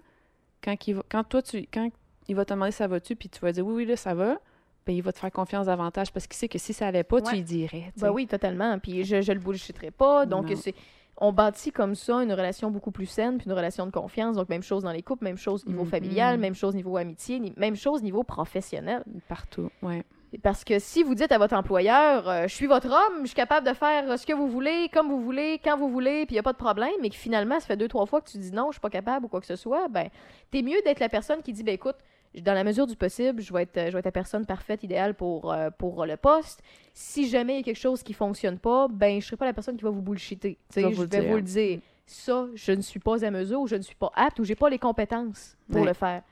quand, il va, quand toi, tu, quand il va te demander ça va-tu, puis tu vas dire oui, oui, là, ça va, ben il va te faire confiance davantage parce qu'il sait que si ça allait pas, Ouais. tu lui dirais. Ben oui, totalement. Puis je, je le bullshitterai pas. Donc, c'est. On bâtit comme ça une relation beaucoup plus saine, puis une relation de confiance. Donc, même chose dans les couples, même chose niveau familial, même chose niveau amitié, même chose niveau professionnel. Partout, ouais. Parce que si vous dites à votre employeur, euh, je suis votre homme, je suis capable de faire ce que vous voulez, comme vous voulez, quand vous voulez, puis il n'y a pas de problème, mais que finalement, ça fait deux, trois fois que tu dis non, je suis pas capable ou quoi que ce soit, ben, t'es mieux d'être la personne qui dit, ben écoute, dans la mesure du possible, je vais être, je vais être la personne parfaite, idéale pour, euh, pour le poste. Si jamais il y a quelque chose qui fonctionne pas, ben, je serai pas la personne qui va vous bullshiter. Je vous vais dire. vous le dire. Ça, je ne suis pas à mesure, ou je ne suis pas apte, ou j'ai pas les compétences pour le faire.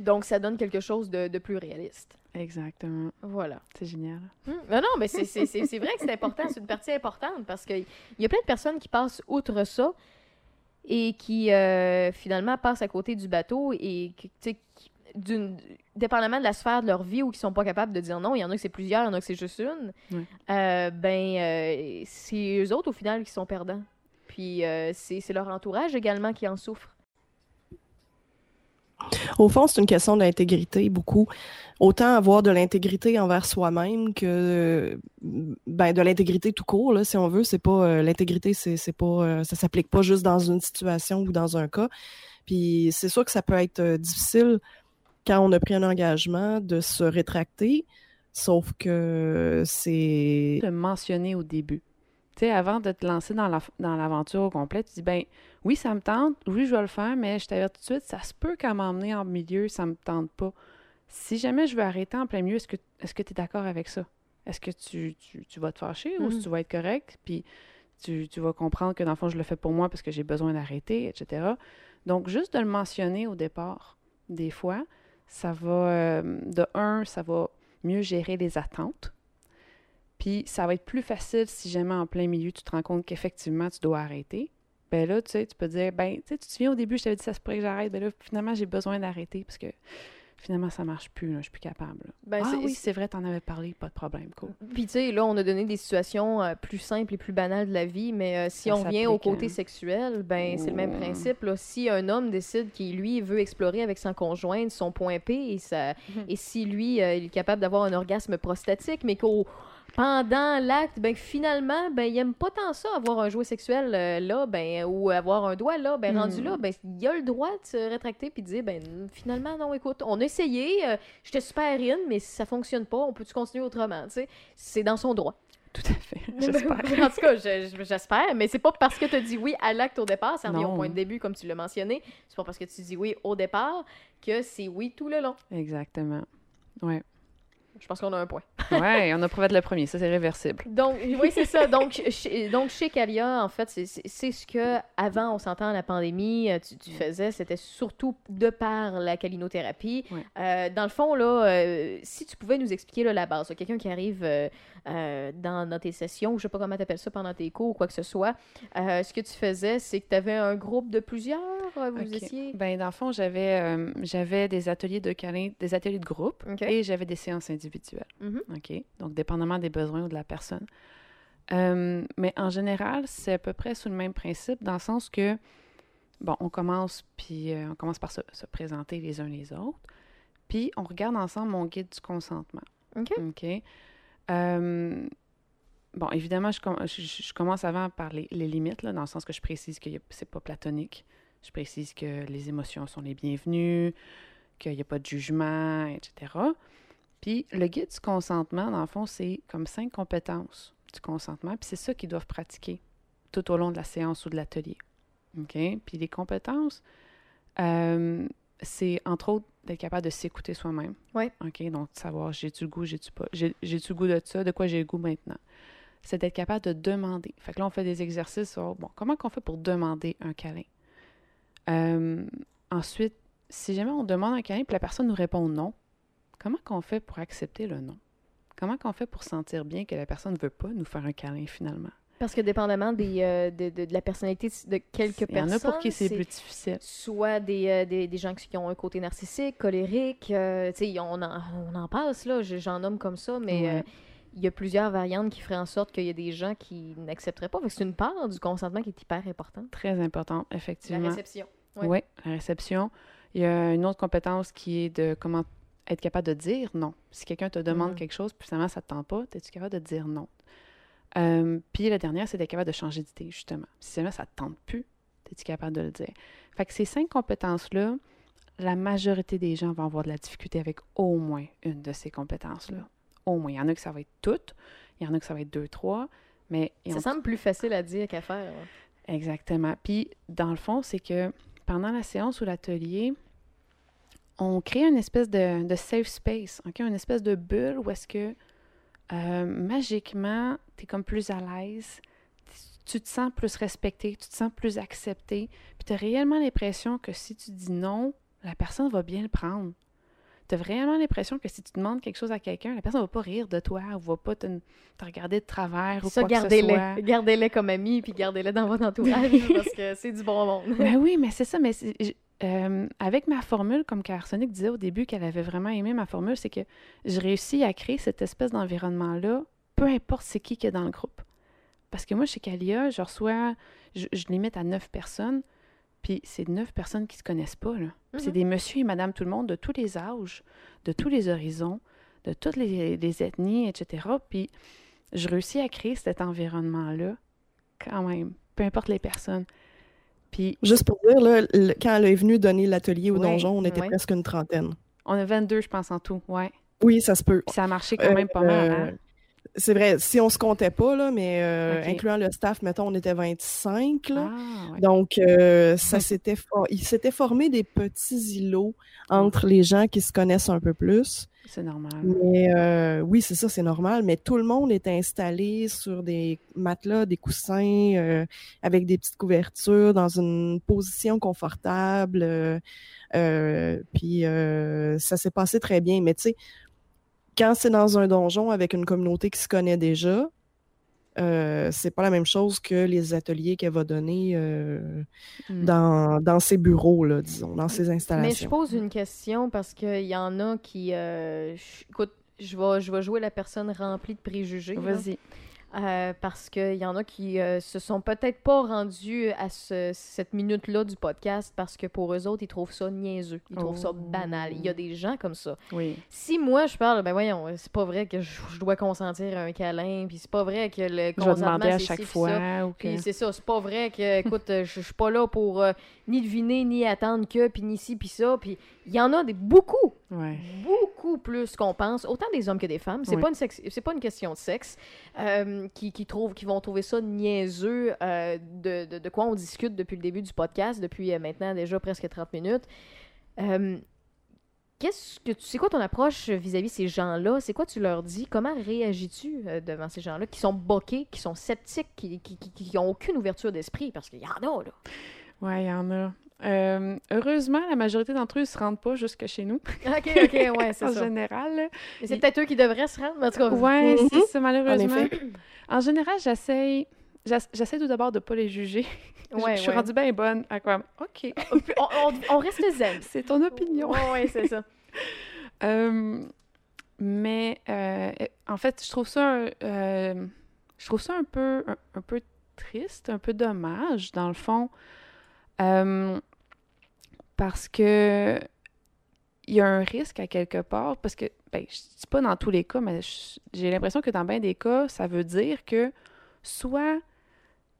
Donc, ça donne quelque chose de, de plus réaliste. Exactement. Voilà. C'est génial. Hum, Non, non, mais c'est- vrai que c'est important, c'est une partie importante parce qu'il y a plein de personnes qui passent outre ça et qui euh, finalement passent à côté du bateau et qui, dépendamment de la sphère de leur vie ou qui sont pas capables de dire non, il y en a que c'est plusieurs, il y en a que c'est juste une, euh, ben euh, c'est eux autres au final qui sont perdants. Puis c'est leur entourage également qui en souffre. Au fond, c'est une question d'intégrité, beaucoup. Autant avoir de l'intégrité envers soi-même que ben, de l'intégrité tout court, là, si on veut. C'est pas euh, l'intégrité, c'est, pas euh, ça s'applique pas juste dans une situation ou dans un cas. Puis c'est sûr que ça peut être euh, difficile quand on a pris un engagement de se rétracter, sauf que c'est Le mentionner au début. Tu sais, avant de te lancer dans, la- dans l'aventure au complet, tu dis, ben oui, ça me tente, oui, je vais le faire, mais je t'avertis tout de suite, ça se peut qu'à m'emmener en milieu, ça me tente pas. Si jamais je veux arrêter en plein milieu, est-ce que est-ce que tu es d'accord avec ça? Est-ce que tu, tu, tu vas te fâcher ou Mhm. si tu vas être correct? Puis tu, tu vas comprendre que dans le fond, je le fais pour moi parce que j'ai besoin d'arrêter, etc. Donc, juste de le mentionner au départ, des fois, ça va, euh, de un, ça va mieux gérer les attentes. Puis ça va être plus facile si jamais en plein milieu, tu te rends compte qu'effectivement, tu dois arrêter. Ben là, tu sais, tu peux dire, ben, tu sais, tu te souviens au début, je t'avais dit ça se pourrait que j'arrête. Ben là, finalement, j'ai besoin d'arrêter parce que finalement, ça marche plus, là, je suis plus capable. là. Ben, ah c'est- oui, c'est vrai, t'en avais parlé, pas de problème, cool. Puis tu sais, là, on a donné des situations euh, plus simples et plus banales de la vie, mais euh, si Ça on vient au côté hein. sexuel, ben c'est le même principe. Là. Si un homme décide qu'il, lui, veut explorer avec son conjointe son point P, et, ça, Mhm. et si lui, euh, il est capable d'avoir un orgasme prostatique, mais qu'au pendant l'acte, ben finalement, ben il aime pas tant ça, avoir un jouet sexuel euh, là, ben ou avoir un doigt là, ben rendu Mhm. là, ben il a le droit de se rétracter puis de dire, ben finalement non, écoute, on a essayé, euh, j'étais super in, mais si ça fonctionne pas, on peut-tu continuer autrement, tu sais, c'est dans son droit. Tout à fait, j'espère. en tout cas, je- je- j'espère, mais c'est pas parce que tu as dit oui à l'acte au départ, ça revient au point de début comme tu l'as mentionné, c'est pas parce que tu dis oui au départ que c'est oui tout le long. Exactement. Ouais. Je pense qu'on a un point. Ouais, on a prouvé le premier, ça c'est réversible. Donc, oui, c'est ça. Donc, chez, donc, chez Calia, en fait, c'est- ce que, avant, on s'entend, la pandémie, euh, tu, tu faisais, c'était surtout de par la calinothérapie. Ouais. Euh, dans le fond, là, euh, si tu pouvais nous expliquer là, la base, quelqu'un qui arrive euh, euh, dans, dans tes sessions, je sais pas comment tu appelles ça, pendant tes cours ou quoi que ce soit, euh, ce que tu faisais, c'est que tu avais un groupe de plusieurs, vous Ok. étiez... Ben, dans le fond, j'avais euh, j'avais des ateliers de câlin, des ateliers de groupe et j'avais des séances individuelles. Mhm. OK? Donc, dépendamment des besoins ou de la personne. Euh, mais en général, c'est à peu près sous le même principe, dans le sens que, bon, on commence, puis euh, on commence par se, se présenter les uns les autres, puis on regarde ensemble mon guide du consentement. OK. OK? Euh, bon, évidemment, je, com- je- je- je commence avant par les, les limites, là, dans le sens que je précise que c'est pas platonique. Je précise que les émotions sont les bienvenues, qu'il n'y a pas de jugement, etc. Puis le guide du consentement, dans le fond, c'est comme cinq compétences du consentement, puis c'est ça qu'ils doivent pratiquer tout au long de la séance ou de l'atelier. OK? Puis les compétences, euh, c'est entre autres d'être capable de s'écouter soi-même. Ouais. OK? Donc, de savoir j'ai-tu le goût, j'ai-tu pas. J'ai- J'ai-tu le goût de ça, de quoi j'ai le goût maintenant? C'est d'être capable de demander. Fait que là, on fait des exercices sur, bon, comment qu'on fait pour demander un câlin? Euh, ensuite, si jamais on demande un câlin et la personne nous répond non, comment qu'on fait pour accepter le non? Comment qu'on fait pour sentir bien que la personne ne veut pas nous faire un câlin finalement? Parce que dépendamment des, euh, de, de- de la personnalité de quelques Il y en personnes... a pour qui c'est plus difficile. soit des, euh, des, des gens qui ont un côté narcissique, colérique, euh, tu sais, on en, on en passe, là, je- j'en nomme comme ça, mais Ouais. il y a plusieurs variantes qui feraient en sorte qu'il y a des gens qui n'accepteraient pas. C'est une part du consentement qui est hyper importante. Très important, La effectivement. réception. Oui, Ouais. la réception. Il y a une autre compétence qui est de comment être capable de dire non. Si quelqu'un te demande Mhm. quelque chose, puis finalement ça ne te tente pas, es-tu capable de dire non? Euh, puis la dernière, c'est d'être capable de changer d'idée, justement. Si jamais ça ne te tente plus, es-tu capable de le dire? Fait que ces cinq compétences-là, la majorité des gens vont avoir de la difficulté avec au moins une de ces compétences-là. Au moins. Il y en a que ça va être toutes, il y en a que ça va être deux, trois, mais... Ça semble plus facile à dire qu'à faire. Exactement. Puis, dans le fond, c'est que pendant la séance ou l'atelier, on crée une espèce de, de safe space? Une espèce de bulle où est-ce que euh, magiquement, tu es comme plus à l'aise, tu te sens plus respecté, tu te sens plus accepté, puis tu as réellement l'impression que si tu dis non, la personne va bien le prendre. Tu as vraiment l'impression que si tu demandes quelque chose à quelqu'un, la personne va pas rire de toi, ou va pas te, te regarder de travers ou Ça, quoi que ce soit. Gardez-les comme amis, puis gardez-les dans votre entourage, parce que c'est du bon monde. Ben oui, mais c'est ça. Mais euh, avec ma formule, comme Carsonic disait au début qu'elle avait vraiment aimé ma formule, c'est que je réussis à créer cette espèce d'environnement-là, peu importe c'est qui qui est dans le groupe. Parce que moi, chez Calia, je reçois, je, je limite à neuf personnes, Puis c'est neuf personnes qui se connaissent pas, là. C'est Mhm. des monsieur et madame tout le monde de tous les âges, de tous les horizons, de toutes les, les ethnies, etc. Puis je réussis à créer cet environnement-là, quand même, peu importe les personnes. Puis Juste pour dire, là, le- quand elle est venue donner l'atelier au Ouais, donjon, on était ouais. presque une trentaine. on a 22, je pense, en tout, ouais. Oui, ça se peut. Puis ça a marché quand même pas mal, hein? C'est vrai, si on se comptait pas, là, mais euh, incluant le staff, mettons, on était 25. Là. Ah, ouais. Donc, euh, ça s'était for- il s'était formé des petits îlots entre les gens qui se connaissent un peu plus. C'est normal. Mais euh, oui, c'est ça, c'est normal. Mais tout le monde était installé sur des matelas, des coussins, euh, avec des petites couvertures, dans une position confortable. euh, puis euh, ça s'est passé très bien. Mais tu sais, quand c'est dans un donjon avec une communauté qui se connaît déjà, euh, c'est pas la même chose que les ateliers qu'elle va donner euh, Mm. dans, dans ses bureaux, là, disons, dans ses Mais je installations. pose une question parce qu'il y en a qui. euh, je- écoute, je vais, je vais jouer la personne remplie de préjugés. Vas-y. Euh, parce qu'il y en a qui euh, se sont peut-être pas rendus à ce- cette minute-là du podcast parce que pour eux autres, ils trouvent ça niaiseux. Ils trouvent ça Oh. banal. Il y a des gens comme ça. Oui. Si moi je parle, ben voyons, c'est pas vrai que je, je dois consentir à un câlin, puis c'est pas vrai que le Je vais consentement demander à c'est chaque ci, fois. c'est ça, c'est pas vrai que, écoute, euh, je je suis pas là pour euh, ni deviner, ni attendre que, puis ni ci, puis ça. Puis il y en a des, beaucoup, Ouais. beaucoup plus qu'on pense, autant des hommes que des femmes. C'est Oui. pas une c'est pas une question de sexe euh, qui, qui trouvent, qui vont trouver ça niaiseux euh, de, de, de quoi on discute depuis le début du podcast, depuis euh, maintenant déjà presque 30 minutes. Qu'est-ce que tu c'est quoi ton approche vis-à-vis de ces gens-là? C'est quoi tu leur dis? Comment réagis-tu devant ces gens-là qui sont boqués, qui sont sceptiques, qui qui, qui, qui ont aucune ouverture d'esprit? Parce qu'il y en a là. Ouais, il y en a. Euh, heureusement, la majorité d'entre eux ne se rendent pas jusque chez nous, Ok, ok, ouais, c'est en ça. général. là. Mais c'est peut-être eux qui devraient se rendre, mais en tout cas. Ouais, Mhm. c'est ça, malheureusement. En En, général, j'essaye. j'ess- J'essaie tout d'abord de ne pas les juger. Je- Ouais, je suis ouais. rendue bien bonne à quoi. OK, on, on- on reste zen. c'est ton opinion. Ouais, ouais, c'est ça. Euh, mais euh, en fait, je trouve ça, un- euh, je trouve ça un peu, un, un peu triste, un peu dommage dans le fond, euh, parce que il y a un risque à quelque part, parce que ben, je dis pas dans tous les cas, mais j'ai l'impression que dans bien des cas, ça veut dire que soit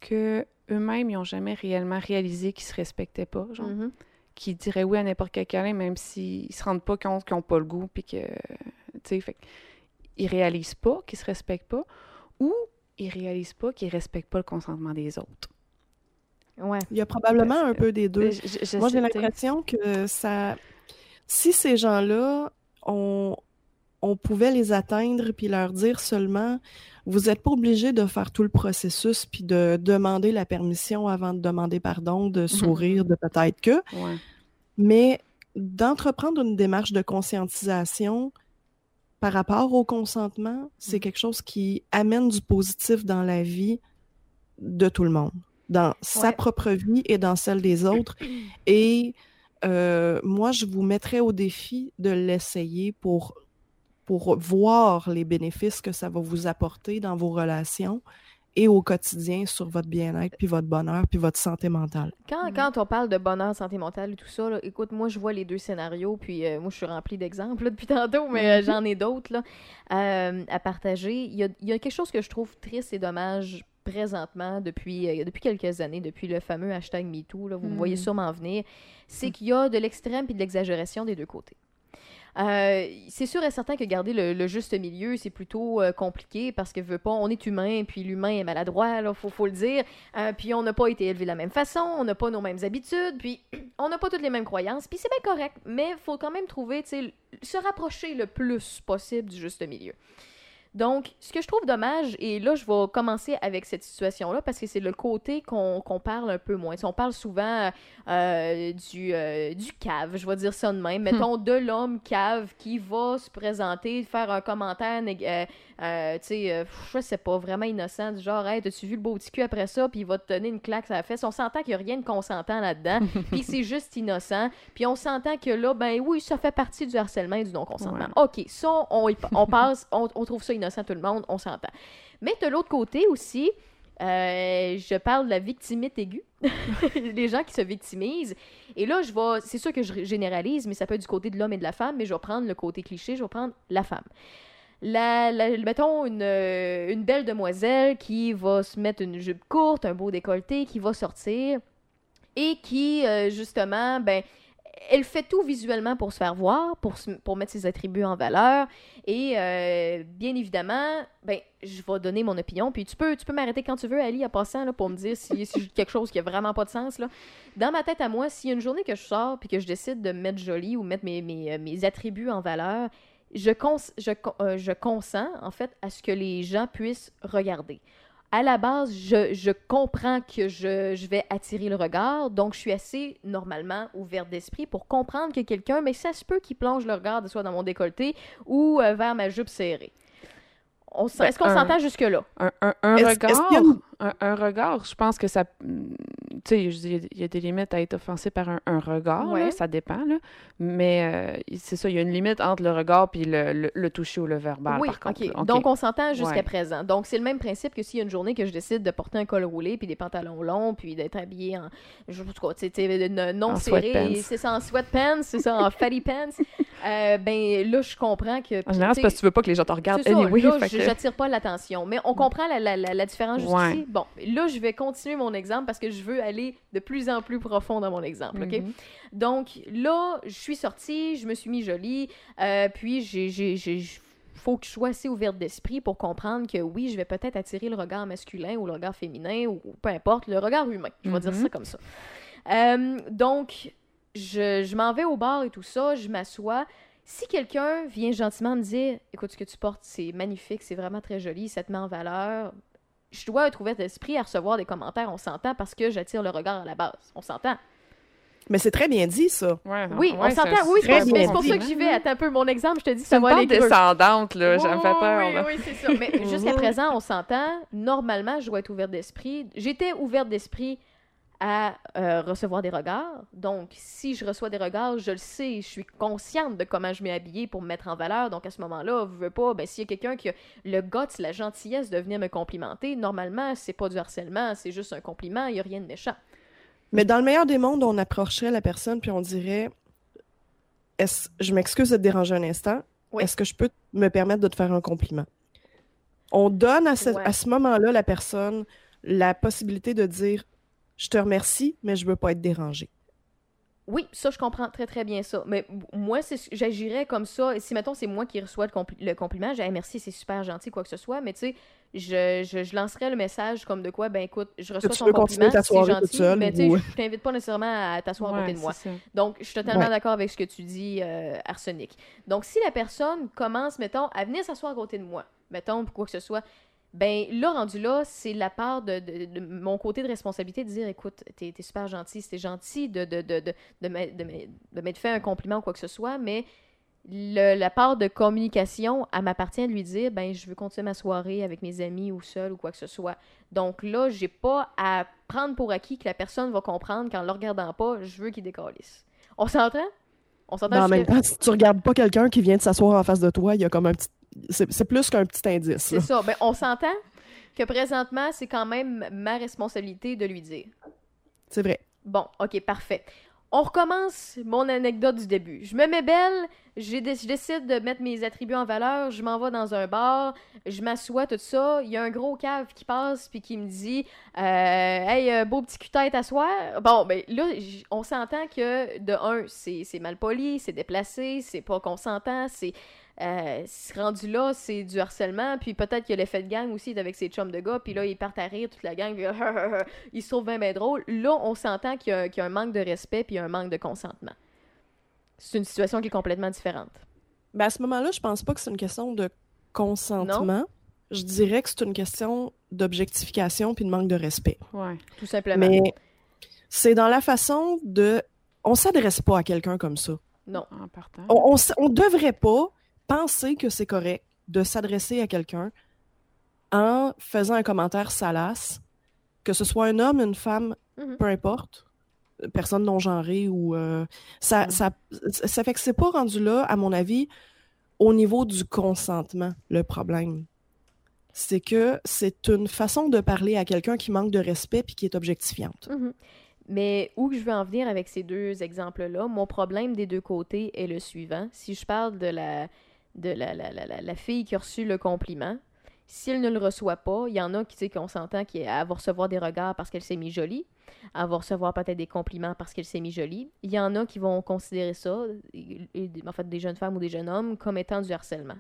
que eux-mêmes ils ont jamais réellement réalisé qu'ils se respectaient pas, genre Mhm. qui diraient oui à n'importe quel câlin, même s'ils se rendent pas compte qu'ils n'ont pas le goût, puis que, tu sais, fait ils réalisent pas qu'ils se respectent pas, ou ils réalisent pas qu'ils respectent pas le consentement des autres. Ouais. Il y a probablement un peu des deux. Je- je- je Moi, j'ai l'impression que ça. Si ces gens-là, on... on pouvait les atteindre puis leur dire seulement vous n'êtes pas obligé de faire tout le processus puis de demander la permission avant de demander pardon, de sourire, de peut-être que, Ouais. mais d'entreprendre une démarche de conscientisation par rapport au consentement, c'est Mm. quelque chose qui amène du positif dans la vie de tout le monde, dans sa Ouais. propre vie et dans celle des autres. Et euh, moi, je vous mettrais au défi de l'essayer pour, pour voir les bénéfices que ça va vous apporter dans vos relations et au quotidien sur votre bien-être, puis votre bonheur, puis votre santé mentale. Quand, Mhm. quand on parle de bonheur, santé mentale et tout ça, là, écoute, moi, je vois les deux scénarios, puis euh, moi, je suis remplie d'exemples depuis tantôt, mais euh, j'en ai d'autres là, euh, à partager. Il y a, il y a quelque chose que je trouve triste et dommage présentement depuis, euh, depuis quelques années, depuis le fameux hashtag MeToo, là, vous me voyez Mhm. sûrement venir, c'est qu'il y a de l'extrême et de l'exagération des deux côtés. Euh, c'est sûr et certain que garder le, le juste milieu, c'est plutôt euh, compliqué parce que veut pas, on est humain, puis l'humain est maladroit, là, faut, faut le dire. Euh, puis on n'a pas été élevé de la même façon, on n'a pas nos mêmes habitudes, puis on n'a pas toutes les mêmes croyances, puis c'est bien correct, mais faut quand même trouver, se rapprocher le plus possible du juste milieu. Donc, ce que je trouve dommage, et là, je vais commencer avec cette situation-là, parce que c'est le côté qu'on parle un peu moins. On parle souvent euh, du, euh, du cave, je vais dire ça de même. Mettons, de l'homme cave qui va se présenter, faire un commentaire, euh, tu sais, je sais pas, vraiment innocent, du genre, hey, t'as-tu vu le beau petit cul après ça, puis il va te donner une claque sur la fesse. On s'entend qu'il n'y a rien de consentant là-dedans, puis c'est juste innocent. Puis on s'entend que là, ben oui, ça fait partie du harcèlement et du non-consentement. OK, ça, on, on passe, on, on trouve ça innocent tout le monde, on s'entend. Mais de l'autre côté aussi, Euh, je parle de la victimite aiguë, les gens qui se victimisent. Et là, je vais, c'est sûr que je généralise, mais ça peut être du côté de l'homme et de la femme, mais je vais prendre le côté cliché, je vais prendre la femme. La- mettons une, euh, une belle demoiselle qui va se mettre une jupe courte, un beau décolleté, qui va sortir et qui, euh, justement, ben, elle fait tout visuellement pour se faire voir, pour, pour mettre ses attributs en valeur. Et euh, bien évidemment, ben, je vais donner mon opinion. Puis tu peux, tu peux m'arrêter quand tu veux, Ali, en passant, là, pour me dire si, si quelque chose qui a vraiment pas de sens. Là. Dans ma tête à moi, s'il y a une journée que je sors puis que je décide de me mettre jolie ou mettre mes, mes, euh, mes attributs en valeur, je, cons je, euh, je consens, en fait, à ce que les gens puissent regarder. À la base, je, je comprends que je, je vais attirer le regard, donc je suis assez, normalement, ouverte d'esprit pour comprendre que quelqu'un, mais ça se peut qu'il plonge le regard, soit dans mon décolleté ou euh, vers ma jupe serrée. Ben, Est-ce qu'on s'entend jusque-là? Un, un- un Est-ce- regard, est-ce qu'il y a une- un, un regard, je pense que ça... mm, Tu sais, il y a- il y a des limites à être offensé par un, un regard, là, ça dépend, là. Mais euh, c'est ça, il y a une limite entre le regard puis le, le, le toucher ou le verbal, oui, par contre. ok. Donc, on s'entend jusqu'à Ouais. présent. Donc, c'est le même principe que s'il y a une journée que je décide de porter un col roulé, puis des pantalons longs, puis d'être habillé en, je sais non En serré, sweatpants. c'est ça, en sweatpants, c'est ça, en fatty pants. Euh, ben, là, je comprends que... En général, c'est parce que tu veux pas que les gens te regardent anyway. j'attire pas l'attention. Mais on comprend la, la- la- la différence jusqu'ici. Ouais. Bon, là, je vais continuer mon exemple parce que je veux aller de plus en plus profond dans mon exemple, OK? Mhm. Donc, là, je suis sortie, je me suis mis jolie, euh, puis j'ai... faut que je sois assez ouverte d'esprit pour comprendre que oui, je vais peut-être attirer le regard masculin ou le regard féminin ou, ou peu importe, le regard humain. Je vais dire Mhm. ça comme ça. Euh, donc, je, je m'en vais au bar et tout ça, je m'assois. Si quelqu'un vient gentiment me dire Écoute, ce que tu portes, c'est magnifique, c'est vraiment très joli, ça te met en valeur, je dois être ouverte d'esprit à recevoir des commentaires, on s'entend, parce que j'attire le regard à la base. On s'entend. Mais c'est très bien dit, ça. Ouais, Oui, ouais, on s'entend. Oui, c'est pour, bien c'est pour ça que j'y vais. Attends un peu, mon exemple, je te dis, C'est ça va aller descendante, là. Ça me fait Oui, peur. Oui, là. oui, c'est ça. Mais jusqu'à présent, on s'entend. Normalement, je dois être ouverte d'esprit. J'étais ouverte d'esprit à euh, recevoir des regards. Donc, si je reçois des regards, je le sais, je suis consciente de comment je m'ai habillée pour me mettre en valeur. Donc, à ce moment-là, je veux pas, ben, s'il y a quelqu'un qui a le guts, la gentillesse de venir me complimenter, normalement, c'est pas du harcèlement, c'est juste un compliment, il y a rien de méchant. Mais dans le meilleur des mondes, on approcherait la personne puis on dirait est-ce, Je m'excuse de te déranger un instant. Oui. Est-ce que je peux me permettre de te faire un compliment? On donne à ce, Ouais. à ce moment-là la personne la possibilité de dire Je te remercie, mais je veux pas être dérangée. Oui, ça, je comprends très, très bien ça. Mais moi, j'agirais comme ça. Et si, mettons, c'est moi qui reçois le, compli- le compliment, j'ai merci, c'est super gentil, quoi que ce soit. Mais tu sais, je, je, je lancerais le message comme de quoi, ben écoute, je reçois ton compliment, c'est gentil, seule mais tu sais, ou- je t'invite pas nécessairement à t'asseoir à côté de moi. ça. Donc, je suis totalement Ouais. d'accord avec ce que tu dis, euh, Arsenic. Donc, si la personne commence, mettons, à venir s'asseoir à côté de moi, mettons, pour quoi que ce soit, ben là, rendu là, c'est la part de, de- de mon côté de responsabilité de dire, écoute, t'es es super gentil, c'était gentil de, de, de, de, de m'être- fait un compliment ou quoi que ce soit, mais le- la part de communication, elle m'appartient de lui dire, ben je veux continuer ma soirée avec mes amis ou seul ou quoi que ce soit. Donc là, j'ai pas à prendre pour acquis que la personne va comprendre qu'en le regardant pas, je veux qu'il décalisse. On s'entend? On s'entend en même temps, si tu regardes pas quelqu'un qui vient de s'asseoir en face de toi, il y a comme un petit. C'est, plus qu'un petit indice. C'est ça. Ben, on s'entend que présentement, c'est quand même ma responsabilité de lui dire. C'est vrai. Bon, ok, parfait. On recommence mon anecdote du début. Je me mets belle, je décide de mettre mes attributs en valeur, je m'en vais dans un bar, je m'assois, tout ça. Il y a un gros cave qui passe puis qui me dit euh, Hey, euh, beau petit cul-tête à soir. Bon, ben là, on s'entend que de un, c'est c'est mal poli, c'est déplacé, c'est pas consentant, c'est. Euh, rendu là, c'est du harcèlement, puis peut-être qu'il y a l'effet de gang aussi, avec ses chums de gars, puis là, ils partent à rire, toute la gang, puis ils se trouvent bien, bien drôle. Là, on s'entend qu'il y, a- qu'il y a un manque de respect, puis il y a un manque de consentement. C'est une situation qui est complètement différente. Ben, à ce moment-là, je pense pas que c'est une question de consentement. Je dirais que c'est une question d'objectification puis de manque de respect. Ouais. Tout simplement. Mais c'est dans la façon de. On s'adresse pas à quelqu'un comme ça. Non. En partant. On, on, on devrait pas penser que c'est correct de s'adresser à quelqu'un en faisant un commentaire salace, que ce soit un homme, une femme, Mhm. peu importe, personne non genrée ou euh, ça, Mhm. ça, ça fait que c'est pas rendu là, à mon avis, au niveau du consentement le problème. c'est que c'est une façon de parler à quelqu'un qui manque de respect puis qui est objectifiante. Mhm. Mais où je veux en venir avec ces deux exemples-là, mon problème des deux côtés est le suivant. Si je parle de la, de la, la, la, la- fille qui a reçu le compliment, si elle ne le reçoit pas, il y en a qui, tu sais, qu'on s'entend qu'elle va recevoir des regards parce qu'elle s'est mise jolie, elle va recevoir peut-être des compliments parce qu'elle s'est mise jolie. Il y en a qui vont considérer ça, en fait, des jeunes femmes ou des jeunes hommes, comme étant du harcèlement.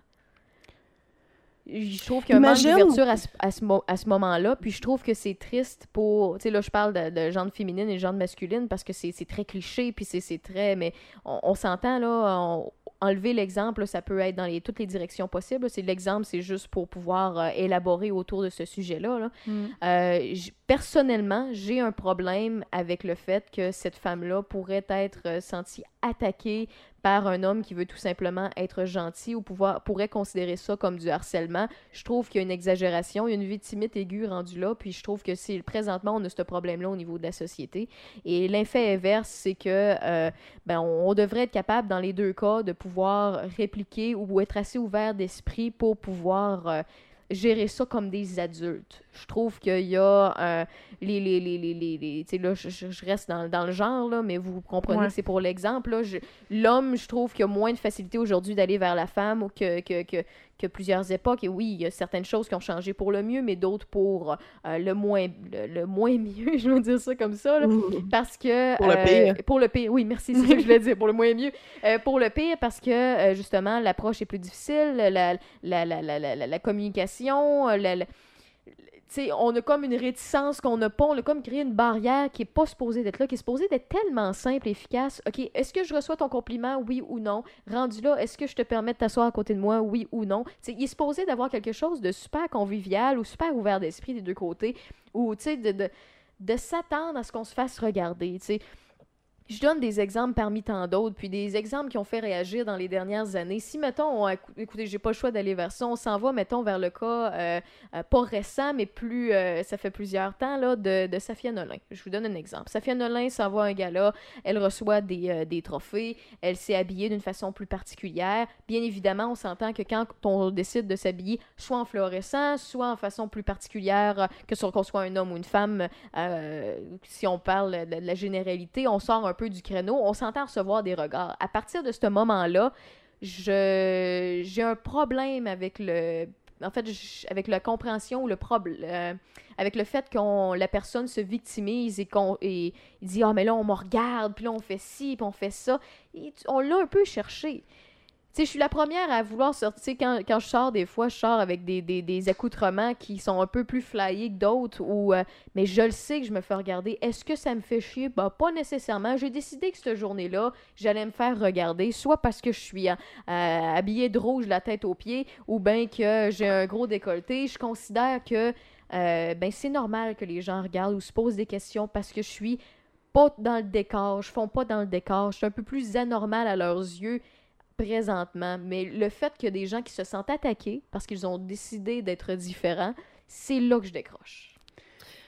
Je trouve qu'il y a un manque d'ouverture à ce, à ce mo- ce moment-là, puis je trouve que c'est triste pour... Tu sais, là, je parle de, de genre féminine et genre masculine parce que c'est très cliché, puis c'est- très... Mais on, on s'entend, là, on- enlever l'exemple, ça peut être dans les, toutes les directions possibles. C'est l'exemple, c'est juste pour pouvoir euh, élaborer autour de ce sujet-là. là. Euh, personnellement, j'ai un problème avec le fait que cette femme-là pourrait être euh, sentie attaquée par un homme qui veut tout simplement être gentil ou pouvoir, pourrait considérer ça comme du harcèlement. Je trouve qu'il y a une exagération, il y a une victimite aiguë rendue là, puis je trouve que c'est présentement on a ce problème-là au niveau de la société. Et l'effet inverse, c'est que euh, ben, on, devrait être capable dans les deux cas de pouvoir répliquer ou être assez ouvert d'esprit pour pouvoir euh, gérer ça comme des adultes. Je trouve qu'il y a euh, les, les, les, les, les, les- tu sais, là, je, reste dans, dans le genre, là, mais vous comprenez Ouais. que c'est pour l'exemple. Je- L'homme, je trouve qu'il y a moins de facilité aujourd'hui d'aller vers la femme ou que, que, que, que plusieurs époques. Et oui, il y a certaines choses qui ont changé pour le mieux, mais d'autres pour euh, le, moins, le, le moins mieux, je veux dire ça comme ça. là. Parce que. Pour le euh, pire. Pour le pire, oui, merci, c'est ça que je voulais dire, pour le moins mieux. Euh, pour le pire, parce que, justement, l'approche est plus difficile, la, la, la, la, la, la- la communication, la- on a comme une réticence qu'on n'a pas, on a comme créé une barrière qui est pas supposée d'être là, qui est supposée d'être tellement simple et efficace. OK, est-ce que je reçois ton compliment, oui ou non? Rendu là, est-ce que je te permets de t'asseoir à côté de moi, oui ou non? Il est supposé d'avoir quelque chose de super convivial ou super ouvert d'esprit des deux côtés, ou, de, de, de s'attendre à ce qu'on se fasse regarder. Je donne des exemples parmi tant d'autres, puis des exemples qui ont fait réagir dans les dernières années. Si, mettons, on, écou- écoutez, j'ai pas le choix d'aller vers ça, on s'en va, mettons, vers le cas, euh, euh, pas récent, mais plus, euh, ça fait plusieurs temps, là, de, de Safia Nolin. Je vous donne un exemple. Safia Nolin s'en va à un gala, elle reçoit des, des trophées, elle s'est habillée d'une façon plus particulière. Bien évidemment, on s'entend que quand on décide de s'habiller, soit en fluorescent, soit en façon plus particulière, que qu'on soit un homme ou une femme, si on parle de la généralité, on sort un peu du créneau, on s'entend recevoir des regards. À partir de ce moment-là, j'ai un problème avec le en fait avec la compréhension le problème avec le fait qu'on la personne se victimise et qu'on et dit ah mais là on me regarde puis là on fait ci puis on fait ça on l'a un peu cherché sais, je suis la première à vouloir sortir. Quand, quand je sors, des fois, je sors avec des, accoutrements qui sont un peu plus flyés que d'autres. Ou, euh, mais je le sais que je me fais regarder. Est-ce que ça me fait chier? Bah, pas nécessairement. J'ai décidé que cette journée-là, j'allais me faire regarder, soit parce que je suis euh, euh, habillée de rouge, la tête aux pieds, ou bien que j'ai un gros décolleté. Je considère que ben, c'est normal que les gens regardent ou se posent des questions parce que je suis pas dans le décor, je fonds pas dans le décor, je suis un peu plus anormal à leurs yeux présentement, mais le fait qu'il y a des gens qui se sentent attaqués parce qu'ils ont décidé d'être différents, c'est là que je décroche.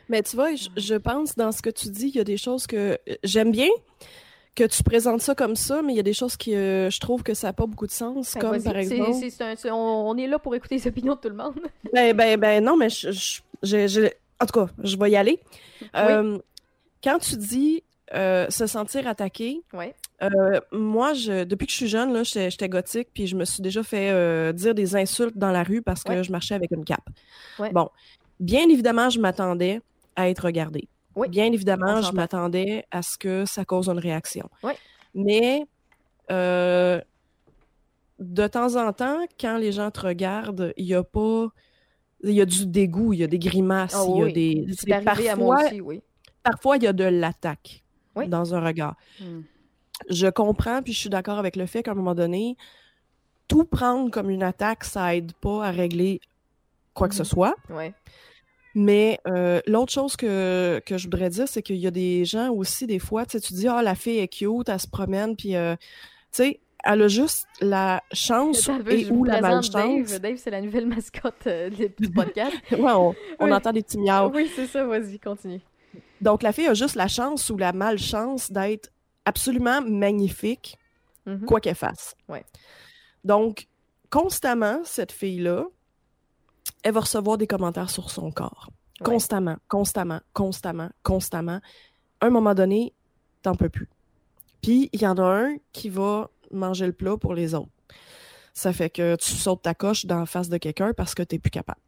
Mais tu vois, je, je pense dans ce que tu dis, il y a des choses que j'aime bien que tu présentes ça comme ça, mais il y a des choses qui, euh, je trouve que ça n'a pas beaucoup de sens, Ben, comme par exemple. un- on, on est là pour écouter les opinions de tout le monde. Ben, ben, ben, non, mais je, je- je- je- en tout cas, je vais y aller. Euh, quand tu dis euh, se sentir attaqué, Ouais. Euh, moi, je, depuis que je suis jeune, là, j'étais j'étais gothique, puis je me suis déjà fait euh, dire des insultes dans la rue parce que Ouais. je marchais avec une cape. Ouais. Bon, bien évidemment, je m'attendais à être regardée. Oui. Bien évidemment, je m'attendais à ce que ça cause une réaction. Mais euh, de temps en temps, quand les gens te regardent, il y a pas. Il y a du dégoût, il y a des grimaces, Ah il y a des. C'est arrivé à moi aussi, oui. Parfois, il y a de l'attaque dans un regard. Hmm. Je comprends, puis je suis d'accord avec le fait qu'à un moment donné, tout prendre comme une attaque, ça aide pas à régler quoi que ce Mhm. soit. Ouais. Mais euh, l'autre chose que, que je voudrais dire, c'est qu'il y a des gens aussi, des fois, tu sais, tu dis, ah, la fille est cute, elle se promène, puis, euh, tu sais, elle a juste la chance et ou la malchance. Dave. Dave, c'est la nouvelle mascotte euh, du du podcast. ouais, on, on Oui. entend des petits miaus. oui, c'est ça, vas-y, continue. Donc, la fille a juste la chance ou la malchance d'être absolument magnifique, Mhm. quoi qu'elle fasse. Ouais. Donc, constamment, cette fille-là, elle va recevoir des commentaires sur son corps. Ouais. Constamment, constamment, constamment, constamment. À un moment donné, t'en peux plus. Puis, il y en a un qui va manger le plat pour les autres. Ça fait que tu sautes ta coche dans la face de quelqu'un parce que t'es plus capable.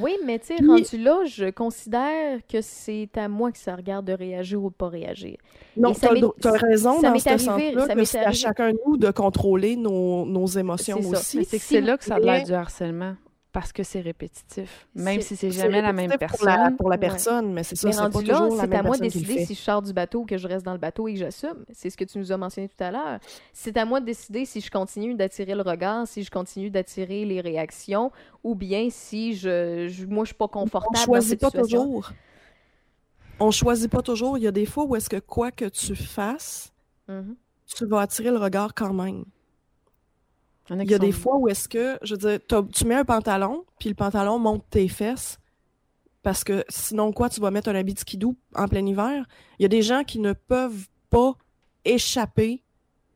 Oui, mais tu sais, Puis- rendu là, je considère que c'est à moi que ça regarde de réagir ou de pas réagir. Non, m'est- t'as raison ça dans m'est ce arrivé- sens-là, c'est à chacun de nous de contrôler nos, nos émotions aussi. Mais c'est là que ça a l'air du harcèlement. Parce que c'est répétitif. Même si c'est jamais la même personne. Pour la, pour la Ouais. personne, mais c'est ça, c'est pas là, toujours la c'est à moi de décider si je sors du bateau ou que je reste dans le bateau et que j'assume. C'est ce que tu nous as mentionné tout à l'heure. C'est à moi de décider si je continue d'attirer le regard, si je continue d'attirer les réactions, ou bien si je, je- moi je suis pas On confortable dans choisit cette pas situation. toujours. On choisit pas toujours. Il y a des fois où est-ce que quoi que tu fasses, Mhm. tu vas attirer le regard quand même. Il y a Il qui y a des fois où est-ce que, je veux dire, tu mets un pantalon, puis le pantalon monte tes fesses, parce que sinon quoi, tu vas mettre un habit de skidoo en plein hiver? Il y a des gens qui ne peuvent pas échapper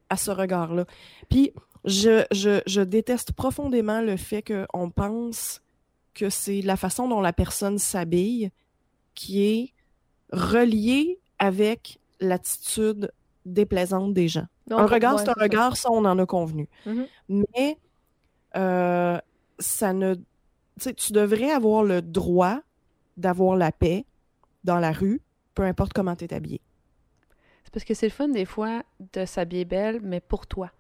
à ce regard-là. Puis je, je, je déteste profondément le fait qu'on pense que c'est la façon dont la personne s'habille qui est reliée avec l'attitude déplaisante des gens. Donc, un regard, c'est un regard, ça, on en a convenu. Mhm. Mais euh, ça ne. Tu tu devrais avoir le droit d'avoir la paix dans la rue, peu importe comment tu es habillé. C'est parce que c'est le fun des fois de s'habiller belle, mais pour toi.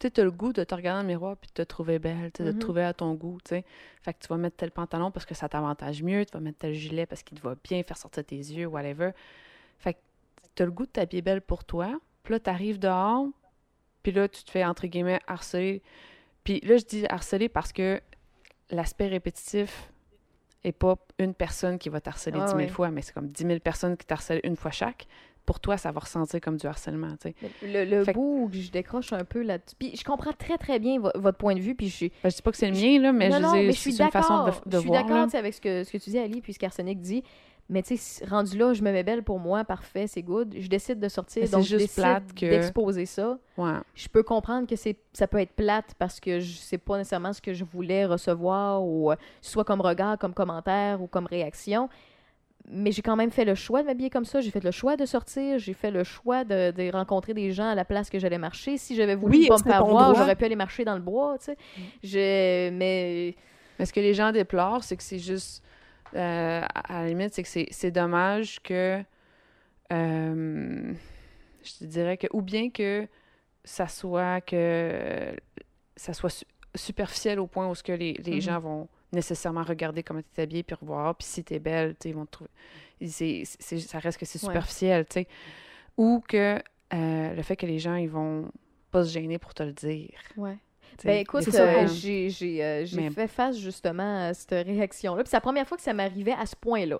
Tu sais, t'as le goût de te regarder dans le miroir puis de te trouver belle, tu de te trouver à ton goût, tu sais. Fait que tu vas mettre tel pantalon parce que ça t'avantage mieux, tu vas mettre tel gilet parce qu'il te va bien faire sortir tes yeux, whatever. Fait que t'as le goût de t'habiller belle pour toi, puis là, t'arrives dehors, puis là, tu te fais, entre guillemets, harceler. Puis là, je dis harceler parce que l'aspect répétitif est pas une personne qui va t'harceler Ah 10 000 ouais. fois, mais c'est comme 10 000 personnes qui t'harcèlent une fois chaque. Pour toi, ça va ressentir comme du harcèlement, tu sais. Le, le Fait que- bout où je décroche un peu là-dessus. Puis je comprends très très bien vo- votre point de vue, puis je suis Ben, je dis pas que c'est le mien, là, mais non, je non, mais je suis une façon d'accord. de, de je suis d'accord avec ce que, ce que tu dis, Ali, puis ce qu'Arsenic dit. Mais tu sais, rendu là, je me mets belle pour moi, parfait, c'est good. Je décide de sortir, donc je juste décide plate que- d'exposer ça. Ouais. Je peux comprendre que c'est ça peut être plate parce que je sais pas nécessairement ce que je voulais recevoir, ou euh, soit comme regard, comme commentaire ou comme réaction. Mais j'ai quand même fait le choix de m'habiller comme ça. J'ai fait le choix de sortir. J'ai fait le choix de, de rencontrer des gens à la place que j'allais marcher. Si j'avais voulu Oui, pas me faire voir, j'aurais pu aller marcher dans le bois, tu sais. Je... Mais Mais ce que les gens déplorent, c'est que c'est juste. Euh, à la limite, c'est que c'est- dommage que. euh, je te dirais que. Ou bien que ça soit que. Ça soit su- superficiel au point où ce que les, les Mhm. gens vont nécessairement regarder comment tu es habillée puis revoir. Puis si tu es belle, ils vont te trouver. c'est- c'est- ça reste que c'est Ouais. superficiel, tu sais. Ou que euh, le fait que les gens, ils vont pas se gêner pour te le dire. ouais. Ben écoute, Des euh, j'ai euh, j'ai Mais- fait face justement à cette réaction-là. Puis c'est la première fois que ça m'arrivait à ce point-là.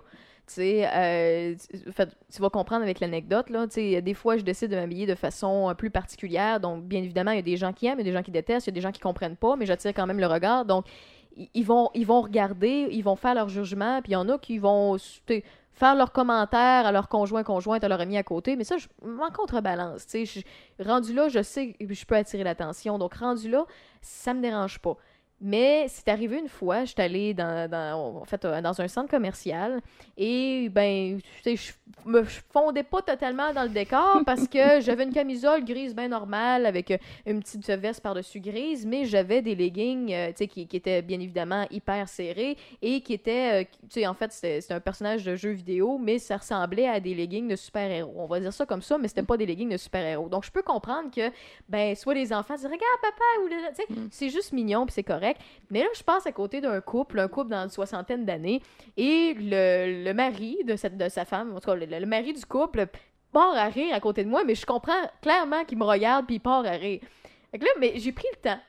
Euh, tu- fait, tu vas comprendre avec l'anecdote, là. Des fois, je décide de m'habiller de façon euh, plus particulière. Donc, bien évidemment, il y a des gens qui aiment, il y a des gens qui détestent, il y a des gens qui comprennent pas, mais j'attire quand même le regard. Donc, i- ils vont, ils vont regarder, ils vont faire leur jugement, puis il y en a qui vont faire leurs commentaires à leur conjoint, conjointe, à leur ami à côté. Mais ça, je m'en contrebalance. Rendu là, je sais que je peux attirer l'attention. Donc, rendu là, ça me dérange pas. Mais c'est arrivé une fois, j'étais allée dans, dans, en fait, euh, dans un centre commercial et ben, je me fondais pas totalement dans le décor parce que j'avais une camisole grise bien normale avec euh, une petite veste par-dessus grise, mais j'avais des leggings euh, qui, qui étaient bien évidemment hyper serrés et qui étaient, euh, qui- tu sais, en fait, c'était c'était un personnage de jeu vidéo, mais ça ressemblait à des leggings de super-héros. On va dire ça comme ça, mais c'était pas des leggings de super-héros. Donc, je peux comprendre que, ben, soit les enfants disent, regarde papa, ou sais, c'est juste mignon puis c'est correct. Mais là, je passe à côté d'un couple, un couple dans une soixantaine d'années, et le, le mari de, cette, de sa femme, en tout cas, le, mari du couple, part à rire à côté de moi, mais je comprends clairement qu'il me regarde puis il part à rire. Fait que là, mais j'ai pris le temps.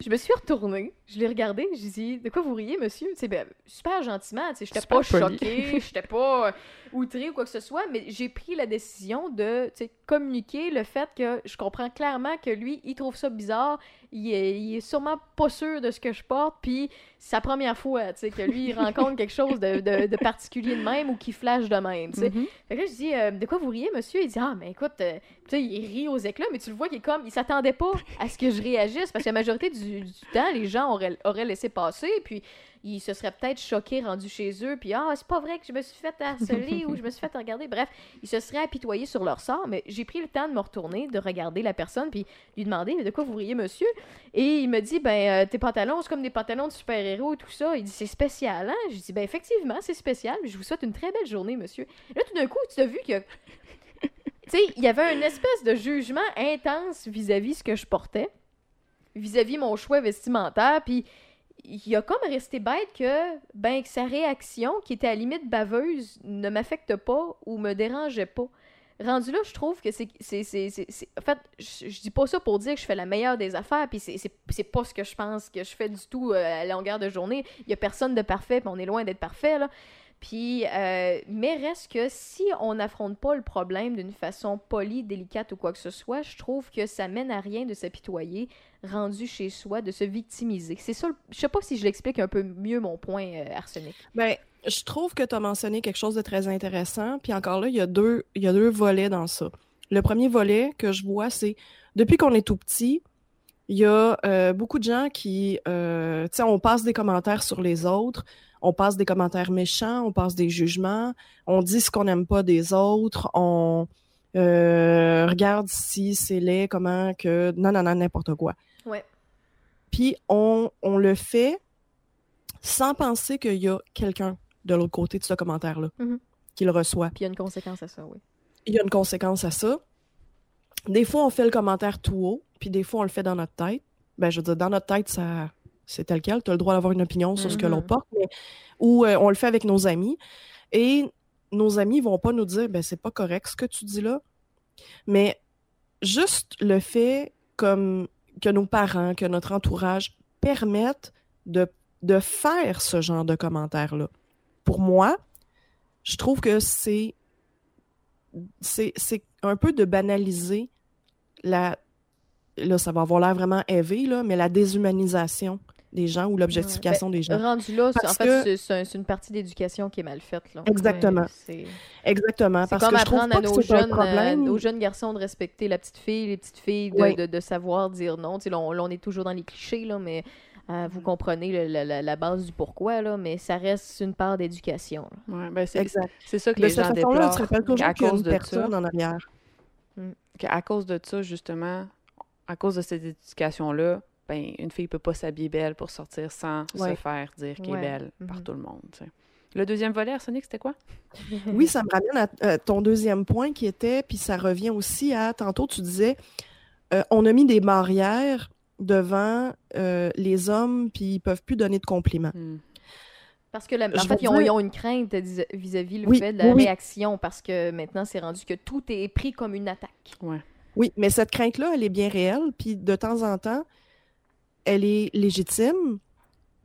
Je me suis retournée, je l'ai regardé, j'ai dit De quoi vous riez, monsieur? Sais, ben, super gentiment, tu sais, j'étais pas choquée, j'étais pas euh, outrée ou quoi que ce soit, mais j'ai pris la décision de communiquer le fait que je comprends clairement que lui, il trouve ça bizarre, il est, il est sûrement pas sûr de ce que je porte, puis c'est la première fois, tu sais, que lui, il rencontre quelque chose de, de- de particulier de même ou qui flash de même, tu sais. Fait que là, je dis, euh, de quoi vous riez, monsieur? Il dit, ah, mais écoute, euh, tu sais, il rit aux éclats, mais tu le vois qu'il est comme, il s'attendait pas à ce que je réagisse, parce que la majorité du, du temps, les gens ont aurait, laissé passer, puis ils se seraient peut-être choqués rendus chez eux, puis ah, c'est pas vrai que je me suis fait harceler ou je me suis fait regarder. Bref, ils se seraient apitoyés sur leur sort, mais j'ai pris le temps de me retourner, de regarder la personne, puis lui demander mais de quoi vous riez, monsieur? Et il me dit ben, euh, tes pantalons, c'est comme des pantalons de super-héros et tout ça. Il dit c'est spécial, hein? J'ai dit ben, effectivement, c'est spécial, je vous souhaite une très belle journée, monsieur. Là, tout d'un coup, tu as vu que. tu sais, il y avait une espèce de jugement intense vis-à-vis ce que je portais, vis-à-vis mon choix vestimentaire, puis il a comme resté bête que, ben, que sa réaction, qui était à la limite baveuse, ne m'affecte pas ou me dérangeait pas. Rendu là, je trouve que c'est. c'est- c'est- c'est- En fait, je, je dis pas ça pour dire que je fais la meilleure des affaires, puis c'est pas ce que je pense que je fais du tout euh, à longueur de journée. Il y a personne de parfait, puis on est loin d'être parfait, là. Puis, euh, mais reste que si on n'affronte pas le problème d'une façon polie, délicate ou quoi que ce soit, je trouve que ça mène à rien de s'apitoyer, rendu chez soi, de se victimiser. C'est ça, je sais pas si je l'explique un peu mieux mon point, euh, Arsenic. Ben, je trouve que tu as mentionné quelque chose de très intéressant. Puis encore là, il y, a deux, il y a deux volets dans ça. Le premier volet que je vois, c'est depuis qu'on est tout petit, il y a euh, beaucoup de gens qui, euh, tu sais, on passe des commentaires sur les autres, on passe des commentaires méchants, on passe des jugements, on dit ce qu'on n'aime pas des autres, on euh, regarde si c'est laid, comment que, non, non, non, n'importe quoi. Ouais. Puis on, on le fait sans penser qu'il y a quelqu'un de l'autre côté de ce commentaire-là Mhm. qui le reçoit. Puis il y a une conséquence à ça, oui. Il y a une conséquence à ça. Des fois, on fait le commentaire tout haut, puis des fois, on le fait dans notre tête. Ben, je veux dire, dans notre tête, ça, c'est tel quel. Tu as le droit d'avoir une opinion sur ce que Mhm. l'on porte, mais- ou euh, on le fait avec nos amis. Et nos amis vont pas nous dire, ben, c'est pas correct ce que tu dis là. Mais juste le fait comme que nos parents, que notre entourage permettent de, de faire ce genre de commentaires-là. Pour moi, je trouve que c'est c'est un peu de banaliser la là ça va avoir l'air vraiment élevé là mais la déshumanisation des gens ou l'objectification des gens Rendu là, c'est- en Parce fait, que- c'est- c'est un- c'est une partie d'éducation qui est mal faite. Là. Exactement. Ouais, c'est exactement c'est parce comme que je trouve pas à que nos un jeunes, euh, aux jeunes garçons de respecter la petite fille, les petites filles, de, Oui. de- de savoir dire non. Là, on, là, on est toujours dans les clichés, là, mais euh, vous comprenez le- la, la- la base du pourquoi, là, mais ça reste une part d'éducation. Ouais, ben c'est exact c'est ça que de les cette gens façon-là déplorent. tu te rappelles toujours qu'il y a cause une de ça, personne en arrière qu'à cause de ça, justement, à cause de cette éducation-là, ben, une fille peut pas s'habiller belle pour sortir sans Ouais. se faire dire qu'elle Ouais. est belle par Mhm. tout le monde. tu sais. Le deuxième volet, Arsenic, c'était quoi? Oui, ça me ramène à euh, ton deuxième point qui était, puis ça revient aussi à, tantôt tu disais, euh, on a mis des barrières devant euh, les hommes, puis ils peuvent plus donner de compliments. Hmm. Parce que, la- en fait, ils ont, dire- ils ont une crainte vis- vis-à-vis le Oui, fait de la oui, réaction, parce que maintenant, c'est rendu que tout est pris comme une attaque. Oui, mais cette crainte-là, elle est bien réelle, puis de temps en temps, elle est légitime,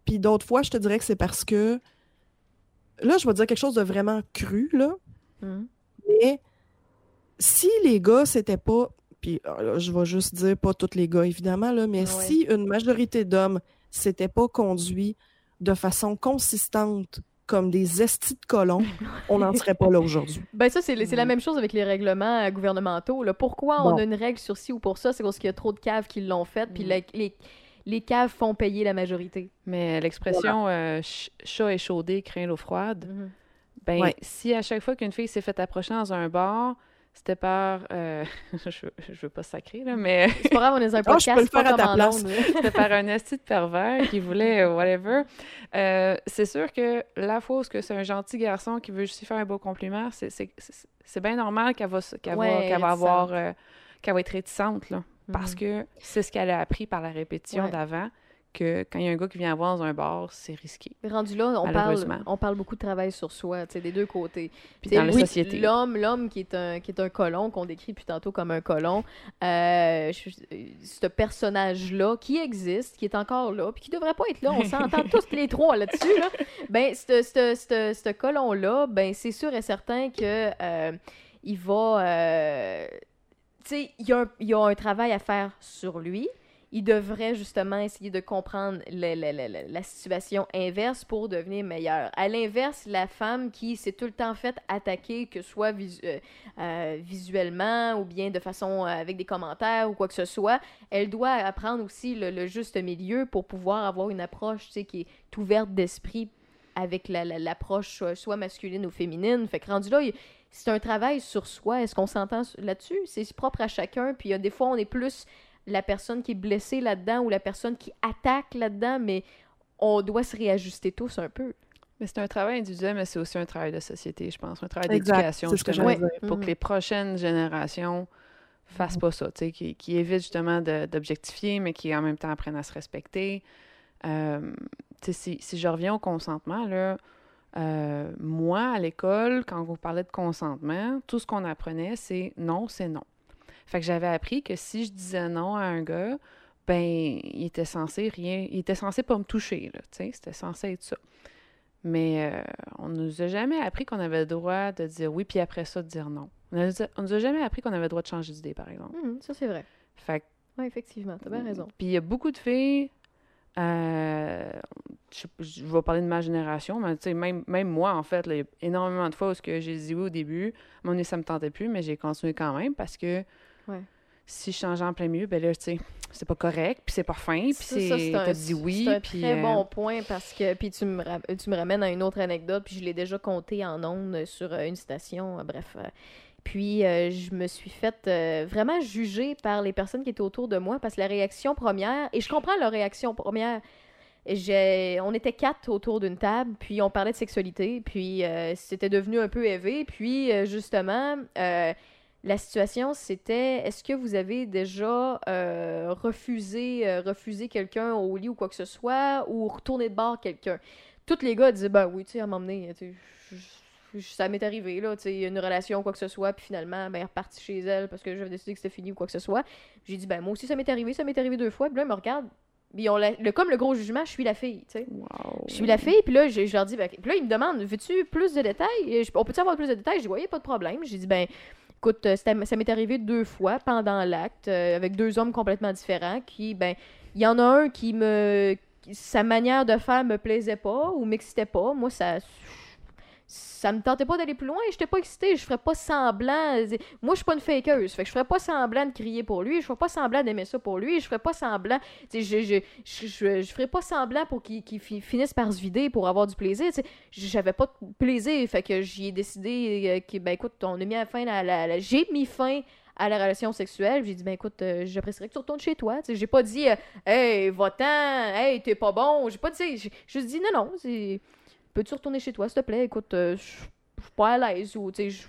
puis d'autres fois, je te dirais que c'est parce que, là, je vais dire quelque chose de vraiment cru, là, Mhm. mais si les gars, c'était pas, puis euh, là, je vais juste dire pas tous les gars, évidemment, là, mais Ouais. si une majorité d'hommes s'étaient pas conduits de façon consistante comme des estis de colons, on n'en serait pas là aujourd'hui. Ben ça, c'est c'est la Mm. même chose avec les règlements euh, gouvernementaux. Là. Pourquoi on a une règle sur ci ou pour ça? C'est parce qu'il y a trop de caves qui l'ont fait, puis Mm. la- les, les caves font payer la majorité. Mais l'expression euh, ch- chat échaudé craint l'eau froide, ben, Ouais. si à chaque fois qu'une fille s'est fait approcher dans un bar, c'était par. euh, je, veux- je veux pas sacrer, là, mais C'est pas grave, on est un Ah, je peux podcast, le pas faire à ta place. c'était par un esti de pervers qui voulait euh, whatever. Euh, c'est sûr que la fois où ce que c'est un gentil garçon qui veut juste lui faire un beau compliment, c'est, c'est, c'est, c'est bien normal qu'elle va, qu'elle va, qu'elle va avoir. euh, qu'elle va être réticente, là. Parce Mhm. que c'est ce qu'elle a appris par la répétition Ouais. d'avant, que quand il y a un gars qui vient voir dans un bar, c'est risqué. Mais Rendu là, on parle, on parle beaucoup de travail sur soi, des deux côtés. Puis T'sais, dans la oui, société. L'homme, l'homme qui est un qui est un colon qu'on décrit depuis tantôt comme un colon, euh, ce personnage-là qui existe, qui est encore là, puis qui devrait pas être là, on s'entend tous les trois là-dessus. Là. Ben, ce- ce colon-là, ben c'est sûr et certain que euh, il va, euh, sais, il y, a un- travail à faire sur lui. il devrait justement essayer de comprendre la, situation inverse pour devenir meilleur. À l'inverse, la femme qui s'est tout le temps faite attaquer, que ce soit euh, euh, visuellement ou bien de façon euh, avec des commentaires ou quoi que ce soit, elle doit apprendre aussi le, juste milieu pour pouvoir avoir une approche qui est ouverte d'esprit avec la- la- l'approche soit masculine ou féminine. Fait que rendu là, il- c'est un travail sur soi. Est-ce qu'on s'entend là-dessus? C'est propre à chacun. Puis il y a des fois, on est plus la personne qui est blessée là-dedans ou la personne qui attaque là-dedans, mais on doit se réajuster tous un peu. Mais c'est un travail individuel, mais c'est aussi un travail de société, je pense. Un travail d'éducation, c'est ce que justement, j'allais dire. pour Mhm. que les prochaines générations fassent pas ça, tu sais, qui, qui évitent justement d'objectifier, mais qui en même temps apprennent à se respecter. Euh, si, si je reviens au consentement, là, euh, moi, à l'école, quand vous parlez de consentement, tout ce qu'on apprenait, c'est non, c'est non. Fait que j'avais appris que si je disais non à un gars, ben, il était censé rien, il était censé pas me toucher, là, tu sais, c'était censé être ça. Mais euh, on nous a jamais appris qu'on avait le droit de dire oui, puis après ça, de dire non. On a, on nous a jamais appris qu'on avait le droit de changer d'idée, par exemple. Mhm, ça, c'est vrai. Fait que Oui, effectivement, t'as bien raison. puis il y a beaucoup de filles, euh, je, je vais parler de ma génération, mais tu sais, même, même moi, en fait, là, il y a énormément de fois où ce que j'ai dit oui au début, moment donné, ça me tentait plus, mais j'ai continué quand même parce que Ouais. si je changeais en plein milieu, ben là, tu sais, c'est pas correct, puis c'est pas fin, puis c'est... un- T'as dit oui, c'est un très euh, bon point parce que puis tu me, tu me ramènes à une autre anecdote puis je l'ai déjà compté en ondes sur euh, une station euh, bref puis euh, je me suis faite euh, vraiment juger par les personnes qui étaient autour de moi parce que la réaction première et je comprends leur réaction première on était quatre autour d'une table puis on parlait de sexualité puis euh, c'était devenu un peu élevé puis justement la situation, c'était est-ce que vous avez déjà refusé, refusé quelqu'un au lit ou quoi que ce soit, ou retourné de bord quelqu'un? Tous les gars disaient, ben oui, tu sais, à m'emmener, tu sais, ça m'est arrivé, là, tu sais, une relation ou quoi que ce soit, puis finalement, ben, elle est repartie chez elle parce que j'avais décidé que c'était fini ou quoi que ce soit. J'ai dit, ben moi aussi, ça m'est arrivé, ça m'est arrivé deux fois, puis là, ils me regardent, puis on la- le, comme le gros jugement, je suis la fille, tu sais. wow. Je suis la fille, puis là, je, je leur dis, ben, puis là, ils me demandent, veux-tu plus de détails? Et je- on peut-tu avoir plus de détails? Je dis, ouais, y a pas de problème. J'ai dit, ben, écoute, euh, ça m'est arrivé deux fois pendant l'acte, euh, avec deux hommes complètement différents, qui, ben, il y en a un qui me. sa manière de faire me plaisait pas ou m'excitait pas. Moi, ça. Ça me tentait pas d'aller plus loin, j'étais pas excitée, je ferais pas semblant. Moi, je suis pas une fakeuse, fait que je ferais pas semblant de crier pour lui, je ferais pas semblant d'aimer ça pour lui, je ferais pas semblant je, je, je, je, je ferais pas semblant pour qu'il qu'il fi- finisse par se vider pour avoir du plaisir. J'avais pas de plaisir, fait que j'y décidé euh, que, ben écoute, on a mis fin la, la- j'ai mis fin à la relation sexuelle. J'ai dit, ben écoute, euh, j'apprécierais que tu retournes chez toi. J'ai pas dit, euh, hey, va-t'en, hey, t'es pas bon. J'ai pas dit, j'ai juste dit, non, non, peux-tu retourner chez toi, s'il te plaît? Écoute, euh, je je suis pas à l'aise ou, tu sais,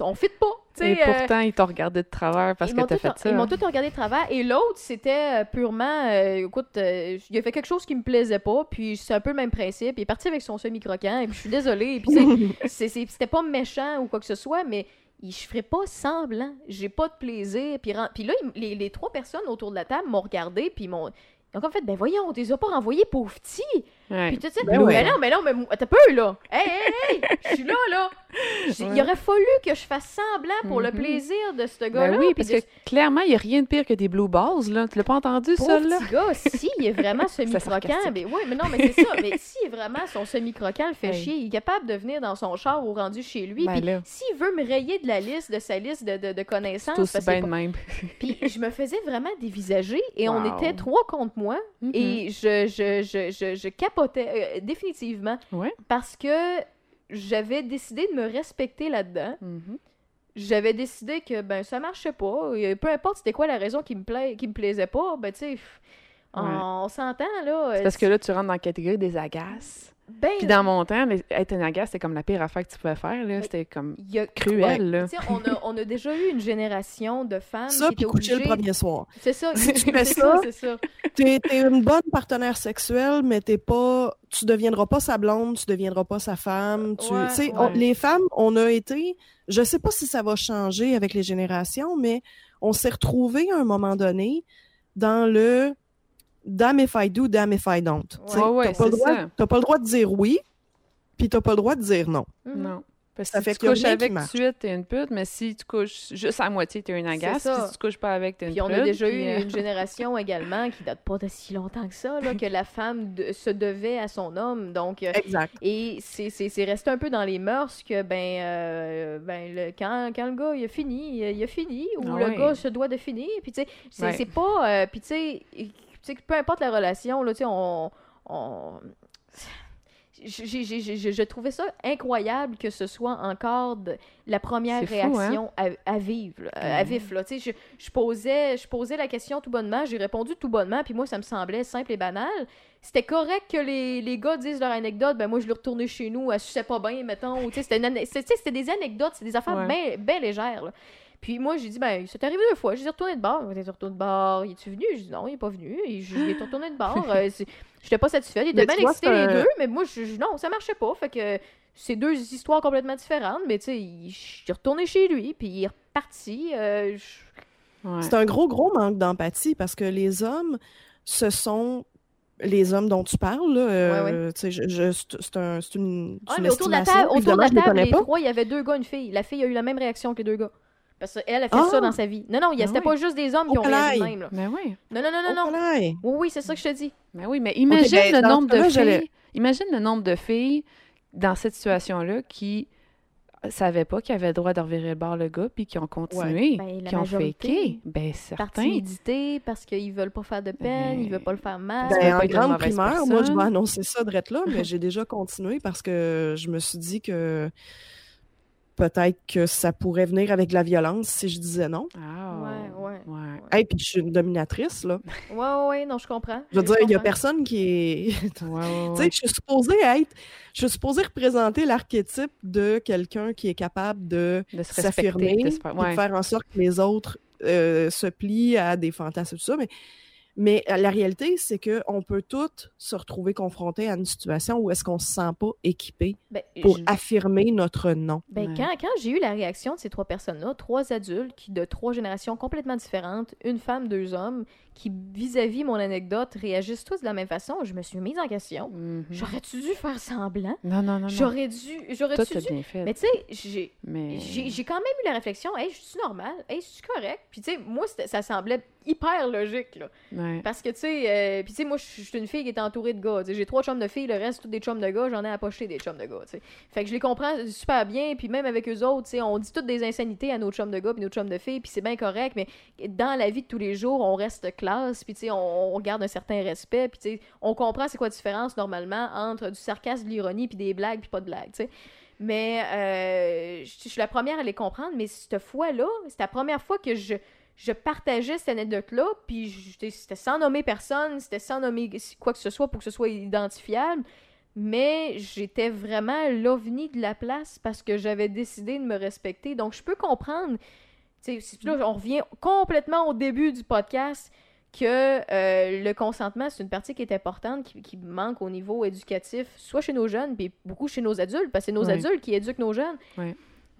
on fit pas. Et euh, pourtant, ils t'ont regardé de travers parce que t'as fait ça. Ils m'ont tout regardé de travers. Et l'autre, c'était euh, purement. euh, écoute, euh, il a fait quelque chose qui me plaisait pas. Puis c'est un peu le même principe. Il est parti avec son semi-croquant. Et puis je suis désolée. Et puis c'était pas méchant ou quoi que ce soit, mais je ferais pas semblant. J'ai pas de plaisir. Puis, là, les, les trois personnes autour de la table m'ont regardé. Puis ils m'ont. Ont comme fait, ben voyons, on les a pas renvoyés pauvres petits. Ouais. Puis tu sais, Ben mais ouais. non, mais non, mais t'as peu là. Hey, hey, hey, je suis là, là. Il aurait fallu que je fasse semblant pour le Mhm. plaisir de ce gars-là. Ben oui, parce que clairement, il n'y a rien de pire que des blue balls, là. Tu l'as pas entendu, ça, là? petit gars, si il est vraiment semi-croquant, mais oui, mais non, mais c'est ça. Mais si est vraiment son semi-croquant le fait Hey. chier, il est capable de venir dans son char ou rendu chez lui. Ben puis s'il veut me rayer de la liste, de sa liste de, de, de connaissances, que bien de même. puis je me faisais vraiment dévisager et on était trois contre moi Mhm. et je, je, je, je, je capotais euh, définitivement Ouais. parce que j'avais décidé de me respecter là-dedans. Mhm. J'avais décidé que ben ça marchait pas. Et peu importe c'était quoi la raison qui me plaît, qui me plaisait pas, ben tu sais, on, Ouais. s'entend là. C'est parce que là, tu rentres dans la catégorie des agaces. Ben, Puis dans mon temps, les- être une agace, c'était comme la pire affaire que tu pouvais faire, là. C'était comme il y a cruel, là. Tu sais, on a, on a déjà eu une génération de femmes Ça, qui étaient coucher le obligées. premier soir. C'est ça. Si tu c'est fais ça, c'est ça. T'es t'es une bonne partenaire sexuelle, mais t'es pas. Tu deviendras pas sa blonde, tu deviendras pas sa femme. Tu on- ouais. les femmes, on a été. Je sais pas si ça va changer avec les générations, mais on s'est retrouvés à un moment donné dans le damn if I do, damn if I don't. Ouais, ouais, t'as pas, le c'est droit- ça. t'as pas le droit de dire oui, puis t'as pas le droit de dire non. Mhm. Non. Parce que Ça si fait tu couches avec tout de suite, t'es une pute, mais si tu couches juste à moitié, t'es une agace. Puis si tu couches pas avec, t'es une Puis on a déjà puis, eu euh, une génération également qui date pas de si longtemps que ça, là, que la femme de- se devait à son homme. Donc, euh, Exact. et c'est c'est- c'est resté un peu dans les mœurs que, ben, euh, ben le, quand, quand le gars, il a fini, il a fini, ou Ah le gars se doit de finir. Puis, tu sais, c'est Ouais. c'est pas. euh, puis, tu sais, sais, peu importe la relation, là, tu sais, on. on- je trouvais ça incroyable que ce soit encore de- la première C'est fou, hein? réaction à, à vivre, là, à vif. Là. Sais, Je, je, posais, je posais la question tout bonnement, j'ai répondu tout bonnement, puis moi, ça me semblait simple et banal. C'était correct que les, les gars disent leur anecdote, ben moi, je l'ai retourné chez nous, elle suçait pas bien, mettons. sais, C'était sais, des anecdotes, c'est des affaires Ouais. bien légères. là. Puis moi, j'ai dit, ben, c'est arrivé deux fois. J'ai dit, retourné de bord. Il était retourné de bord. Il est-tu venu? J'ai dit, non, il est pas venu. Et je lui ai retourné de bord. Euh, c'est- J'étais pas satisfaite. Il était bien excité, les deux. Mais moi, je, je- non, ça marchait pas. Fait que c'est deux histoires complètement différentes. Mais tu sais, il- je suis retourné chez lui. Puis il est reparti. euh, je- ouais. C'est un gros, gros manque d'empathie parce que les hommes, ce sont les hommes dont tu parles. Là, euh, je- je- c'est c'est un- c'est une, c'est une mais autour de la table, autour de la je les table connais les pas. trois, il y avait deux gars, une fille. La fille a eu la même réaction que les deux gars. Parce qu'elle a fait Ah! ça dans sa vie. Non, non, il y a- Ah c'était oui. pas juste des hommes qui Oh, ont réagi de calaille. même. Là. Mais oui. Non, non, non, non, Oh, non. Oui, oui, c'est ça que je te dis. Mais oui, mais imagine ben, le nombre de filles. Imagine le nombre de filles dans cette situation-là qui savaient pas qu'ils avaient le droit de revirer le bord le gars, puis qui ont continué, Ben, la qui ont faké. Ben, Par certain. timidité, parce qu'ils veulent pas faire de peine, Ben, ils veulent pas le faire mal. Ben, en grande primeur, moi, je vais annoncer ça drette là, mais j'ai déjà continué parce que je me suis dit que peut-être que ça pourrait venir avec de la violence si je disais non. Ah, Ouais, ouais. ouais. Hey, puis je suis une dominatrice, là. Ouais, ouais, ouais, non, je comprends. Je veux dire, il y a personne qui est... Ouais, ouais, Tu sais, je suis supposée être... Je suis supposée représenter l'archétype de quelqu'un qui est capable de s'affirmer, de se et faire- de ouais. faire en sorte que les autres euh, se plient à des fantasmes et tout ça. Mais, mais euh, la réalité, c'est qu'on peut toutes se retrouver confrontés à une situation où est-ce qu'on se sent pas équipé Ben, pour je- affirmer notre non. ben, Ouais. quand, quand j'ai eu la réaction de ces trois personnes-là, trois adultes qui de trois générations complètement différentes, une femme, deux hommes, qui vis-à-vis mon anecdote réagissent tous de la même façon, je me suis mise en question. Mhm. J'aurais-tu dû faire semblant? Non, non, non. J'aurais dû. Toi, J'aurais-tu dû? bien fait. Mais tu sais, j'ai. Mais... J'ai j'ai quand même eu la réflexion, hey, je suis normal, hey, je suis correct? Puis tu sais, moi, ça semblait hyper logique, là. Ouais. Parce que tu sais, euh, puis tu sais, moi, je suis une fille qui est entourée de gars. J'ai trois chums de filles, le reste, tous des chums de gars, j'en ai pocher des chums de gars, tu sais. Fait que je les comprends super bien, puis même avec eux autres, tu sais, on dit toutes des insanités à nos chums de gars puis nos chums de filles, puis c'est bien correct, mais dans la vie de tous les jours, on reste classe, puis tu sais, on, on garde un certain respect, puis tu sais, on comprend c'est quoi la différence normalement entre du sarcasme, de l'ironie, puis des blagues, puis pas de blagues, tu sais. Mais euh, je je suis la première à les comprendre, mais cette fois-là, c'est la première fois que je, je partageais cette anecdote-là, puis c'était sans nommer personne, c'était sans nommer quoi que ce soit pour que ce soit identifiable. Mais j'étais vraiment l'ovni de la place parce que j'avais décidé de me respecter. Donc, je peux comprendre. tu sais, on revient complètement au début du podcast que euh, le consentement, c'est une partie qui est importante, qui, qui manque au niveau éducatif, soit chez nos jeunes, puis beaucoup chez nos adultes, parce que c'est nos adultes qui éduquent nos jeunes. Ouais.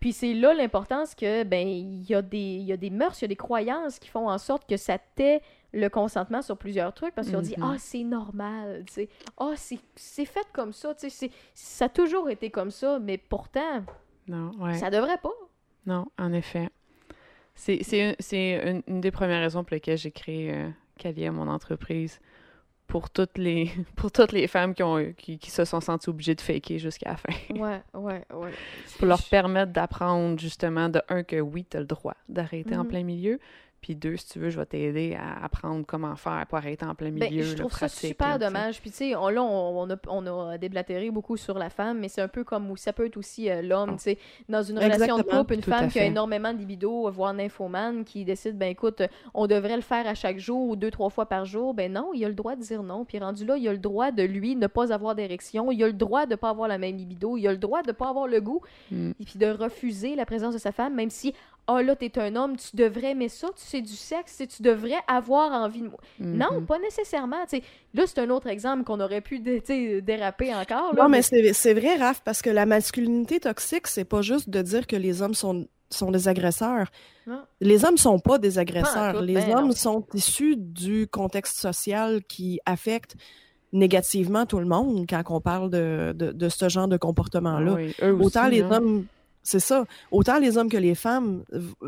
Puis c'est là l'importance que, ben, il y, a des- y a des mœurs, il y a des croyances qui font en sorte que ça tait le consentement sur plusieurs trucs, parce qu'on dit « Mhm. Ah, c'est normal », tu sais. « Ah, c'est c'est fait comme ça », tu sais. c'est- Ça a toujours été comme ça, mais pourtant, Non, ouais. ça devrait pas. Non, en effet. C'est c'est un- c'est une, une des premières raisons pour lesquelles j'ai créé euh, Calia, mon entreprise, pour toutes les pour toutes les femmes qui, ont, qui, qui se sont senties obligées de faker jusqu'à la fin. Ouais, ouais, ouais. pour leur permettre d'apprendre justement de un que oui, tu as le droit d'arrêter en Mhm. plein milieu, puis deux, si tu veux, je vais t'aider à apprendre comment faire pour arrêter en plein Ben, milieu. je là, trouve ça pratique, super là, dommage. Puis, tu sais, on, là, on, on a, on a déblatéré beaucoup sur la femme, mais c'est un peu comme où ça peut être aussi euh, l'homme, Oh. tu sais. Dans une relation de couple, une femme qui a énormément de libido, voire nymphomane, qui décide, ben écoute, euh, on devrait le faire à chaque jour ou deux, trois fois par jour. Ben non, il a le droit de dire non. Puis rendu là, il a le droit de, lui, ne pas avoir d'érection. Il a le droit de pas avoir la même libido. Il a le droit de pas avoir le goût. Mm. Et puis de refuser la présence de sa femme, même si, ah là, t'es un homme, tu devrais aimer ça, tu sais du sexe, tu devrais avoir envie de moi. Non, Mhm. pas nécessairement. Là, c'est un autre exemple qu'on aurait pu dé- déraper encore. là, Non, mais c'est c'est vrai, Raph, parce que la masculinité toxique, c'est pas juste de dire que les hommes sont, sont des agresseurs. Non. Les hommes sont pas des Pas agresseurs. tout, les ben hommes non. sont issus du contexte social qui affecte négativement tout le monde quand on parle de, de, de ce genre de comportement-là. Oui, aussi, Autant les là. hommes C'est ça. Autant les hommes que les femmes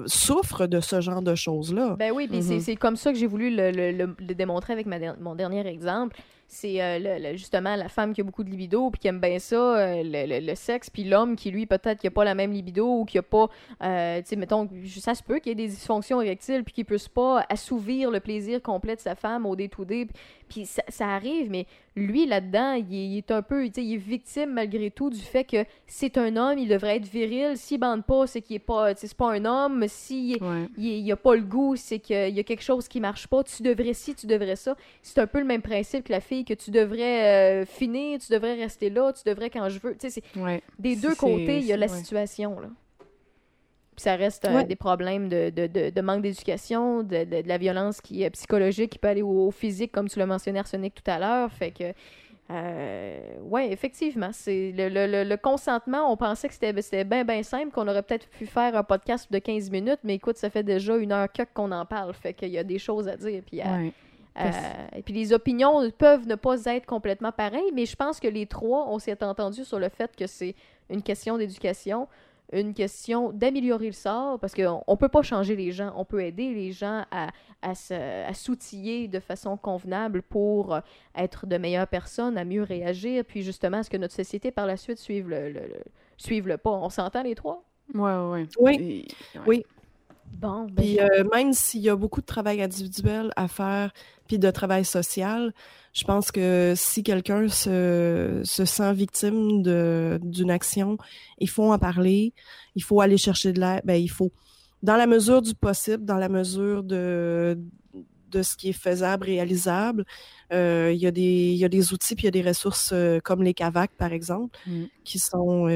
souffrent de ce genre de choses-là. Ben oui, puis c'est- Mhm. c'est comme ça que j'ai voulu le, le- le- le démontrer avec ma der- mon dernier exemple. C'est euh, justement la femme qui a beaucoup de libido puis qui aime bien ça, euh, le, sexe, puis l'homme qui, lui, peut-être qui a pas la même libido ou qui a pas, euh, tu sais, mettons, ça se peut qu'il y ait des dysfonctions érectiles puis qu'il puisse pas assouvir le plaisir complet de sa femme au day-to-day. Puis ça, ça arrive, mais lui, là-dedans, il, est- il est un peu, tu sais, il est victime malgré tout du fait que c'est un homme, il devrait être viril. S'il bande pas, c'est qu'il est pas, tu sais, c'est pas un homme. S'il Ouais. il, il a pas le goût, c'est qu'il y a quelque chose qui marche pas. Tu devrais ci, tu devrais ça. C'est un peu le même principe que la fille, que tu devrais euh, finir, tu devrais rester là, tu devrais quand je veux. Tu sais, c'est- Ouais. des deux côtés, il y a la ouais. situation, là. Puis ça reste euh, des problèmes de, de, de, de manque d'éducation, de, de, la violence qui est psychologique, qui peut aller au, au physique, comme tu l'as mentionné, Arsenic, tout à l'heure. Fait que, euh, ouais, effectivement, c'est le, le, le, le consentement, on pensait que c'était c'était bien, bien simple, qu'on aurait peut-être pu faire un podcast de 15 minutes, mais écoute, ça fait déjà une heure que qu'on en parle, fait qu'il y a des choses à dire. Puis à- Ouais. euh, et puis les opinions peuvent ne pas être complètement pareilles, mais je pense que les trois, on s'est entendu sur le fait que c'est une question d'éducation, une question d'améliorer le sort, parce qu'on ne peut pas changer les gens, on peut aider les gens à, à, se- à s'outiller de façon convenable pour euh, être de meilleures personnes, à mieux réagir, puis justement, à ce que notre société par la suite suive le, le- le- suive le pas? On s'entend les trois? Ouais, ouais. Oui. Ouais. Oui. Bon, ben, Puis euh, même s'il y a beaucoup de travail individuel à faire, puis de travail social, je pense que si quelqu'un se, se sent victime d'une action, il faut en parler, il faut aller chercher de l'aide, ben, il faut, dans la mesure du possible, dans la mesure de, de ce qui est faisable, réalisable, euh, il, y a des, il y a des outils, puis il y a des ressources euh, comme les CAVAC, par exemple, Mm. qui sont,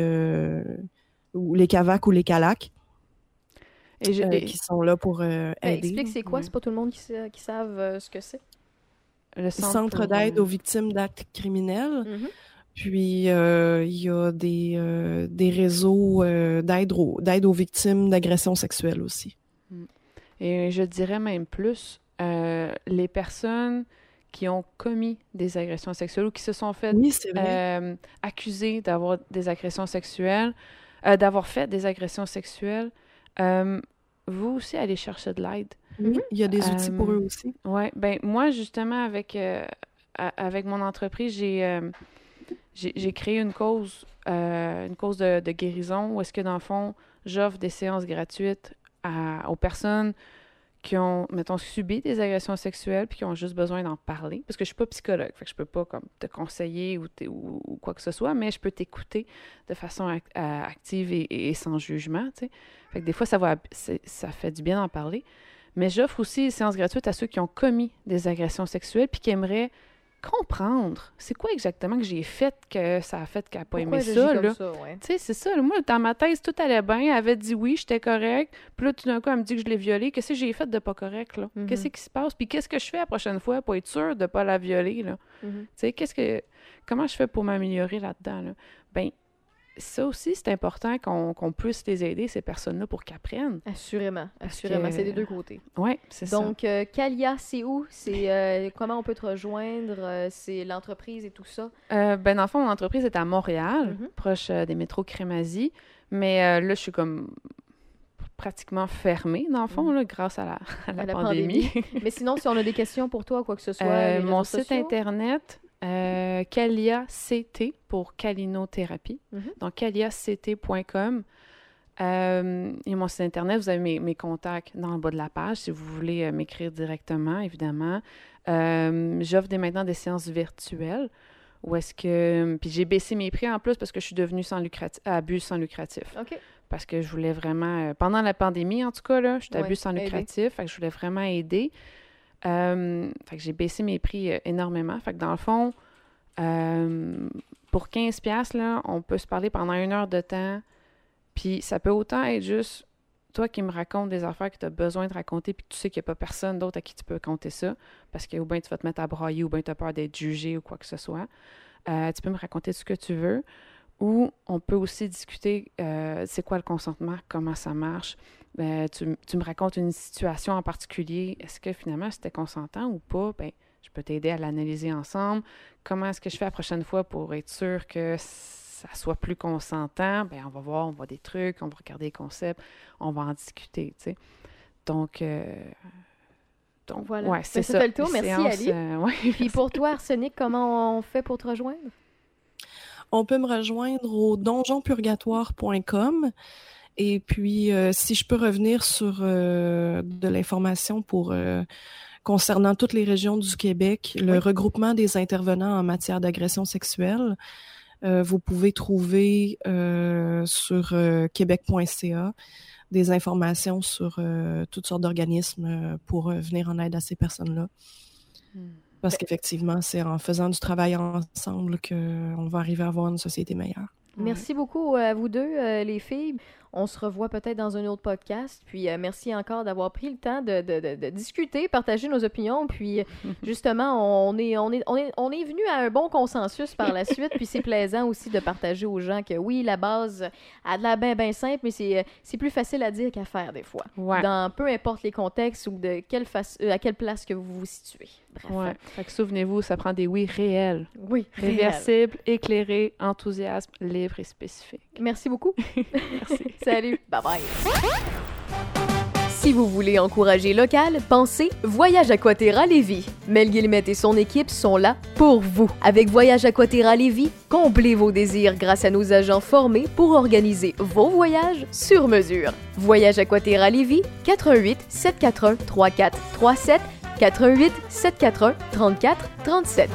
ou les CAVAC ou les CALAC, Et euh, et qui sont là pour euh, ben, aider. explique c'est quoi, Ouais. c'est pas tout le monde qui, sait- qui savent euh, ce que c'est? le centre pour, d'aide euh, aux victimes d'actes criminels. Mhm. Puis, il y a des, des réseaux d'aide aux, d'aide aux victimes d'agressions sexuelles aussi. Et je dirais même plus, les personnes qui ont commis des agressions sexuelles ou qui se sont fait Oui, accusées d'avoir des agressions sexuelles, d'avoir fait des agressions sexuelles, vous aussi allez chercher de l'aide. oui, il y a des outils pour euh, eux aussi. Ouais, ben moi justement avec euh, avec mon entreprise, j'ai euh, j'ai j'ai créé une cause euh, une cause de, de guérison où est-ce que dans le fond, j'offre des séances gratuites à- aux personnes qui ont mettons subi des agressions sexuelles puis qui ont juste besoin d'en parler parce que je suis pas psychologue, fait que je peux pas comme te conseiller ou, ou, ou quoi que ce soit, mais je peux t'écouter de façon ac- active et, sans jugement. Fait que des fois ça va ça fait du bien d'en parler. Mais j'offre aussi des séances gratuites à ceux qui ont commis des agressions sexuelles puis qui aimeraient comprendre c'est quoi exactement que j'ai fait que ça a fait qu'elle n'a pas Pourquoi aimé ça. Là? ça, ouais. Tu sais, c'est ça. Moi, dans ma thèse, tout allait bien. Elle avait dit oui, j'étais correct. Puis là, tout d'un coup, elle me dit que je l'ai violée. Qu'est-ce que j'ai fait de pas correct, là? Mhm. Qu'est-ce qui se passe? Puis qu'est-ce que je fais la prochaine fois pour être sûre de pas la violer, là? Mhm. Tu sais, qu'est-ce que... Comment je fais pour m'améliorer là-dedans, là? Ben, ça aussi, c'est important qu'on puisse les aider, ces personnes-là, pour qu'elles apprennent. Assurément, assurément, que- c'est des deux côtés. Oui, c'est ça. Donc, euh, Calia, c'est où? C'est euh, comment on peut te rejoindre? Euh, c'est l'entreprise et tout ça? Euh, ben, dans le fond, mon entreprise est à Montréal, Mhm. proche des métros Crémazie. Mais là, je suis comme pratiquement fermée, dans le fond, Mhm. là, grâce à la, à la À la pandémie. Mais sinon, si on a des questions pour toi, quoi que ce soit, mon site internet, euh, CT pour calinothérapie. Mhm. Donc, caliact.com. Euh, et mon site internet, vous avez mes, mes contacts dans le bas de la page si vous voulez euh, m'écrire directement, évidemment. Euh, J'offre des, maintenant des séances virtuelles où est-ce que. Puis j'ai baissé mes prix en plus parce que je suis devenue sans lucratif, à but sans lucratif. OK. Parce que je voulais vraiment. pendant la pandémie, en tout cas, là, j'étais à Ouais, but sans lucratif. Fait que je voulais vraiment aider. Euh, fait que j'ai baissé mes prix euh, énormément. Fait que dans le fond, euh, pour 15$, piastres, là, on peut se parler pendant une heure de temps. Puis ça peut autant être juste toi qui me racontes des affaires que tu as besoin de raconter, puis tu sais qu'il n'y a pas personne d'autre à qui tu peux compter ça, parce que ou bien tu vas te mettre à brailler, ou bien tu as peur d'être jugé ou quoi que ce soit. Tu peux me raconter ce que tu veux. Ou on peut aussi discuter c'est quoi le consentement, comment ça marche. Euh, tu, tu me racontes une situation en particulier. Est-ce que finalement c'était consentant ou pas? Ben, je peux t'aider à l'analyser ensemble. Comment est-ce que je fais la prochaine fois pour être sûr que ça soit plus consentant, ben on va voir, on voit des trucs, on va regarder les concepts, on va en discuter, tu sais. Donc, euh, donc Voilà. ouais, Ben, c'est ça ça. fait le tour. Merci, séance, Ali. euh, ouais, Puis pour toi, Arsenic, comment on fait pour te rejoindre? On peut me rejoindre au donjonpurgatoire.com. Et puis, euh, si je peux revenir sur euh, de l'information pour euh, concernant toutes les régions du Québec, le Oui. regroupement des intervenants en matière d'agression sexuelle, vous pouvez trouver sur québec.ca des informations sur toutes sortes d'organismes pour venir en aide à ces personnes-là. Hmm. Parce qu'effectivement, c'est en faisant du travail ensemble qu'on va arriver à avoir une société meilleure. Merci beaucoup à vous deux, les filles. On se revoit peut-être dans un autre podcast. Puis euh, merci encore d'avoir pris le temps de, de- de- de discuter, partager nos opinions. Puis justement, on est, on, est, on, est, on est venu à un bon consensus par la suite. Puis c'est plaisant aussi de partager aux gens que oui, la base a de la bien bien simple, mais c'est euh, c'est plus facile à dire qu'à faire des fois. Ouais. Dans peu importe les contextes ou de quelle face, euh, à quelle place que vous vous situez. Bref. Ouais. Fait que souvenez-vous, ça prend des oui réels, Oui, réel. réversibles, éclairés, enthousiasme, libre et spécifique. Merci beaucoup. Merci. Salut, bye bye. Si vous voulez encourager local, pensez Voyage Aquaterra Lévis. Mel Guillemette et son équipe sont là pour vous. Avec Voyage Aquaterra Lévis, comblez vos désirs grâce à nos agents formés pour organiser vos voyages sur mesure. Voyage Aquaterra Lévis, 88 741 3437 88 741 34 37.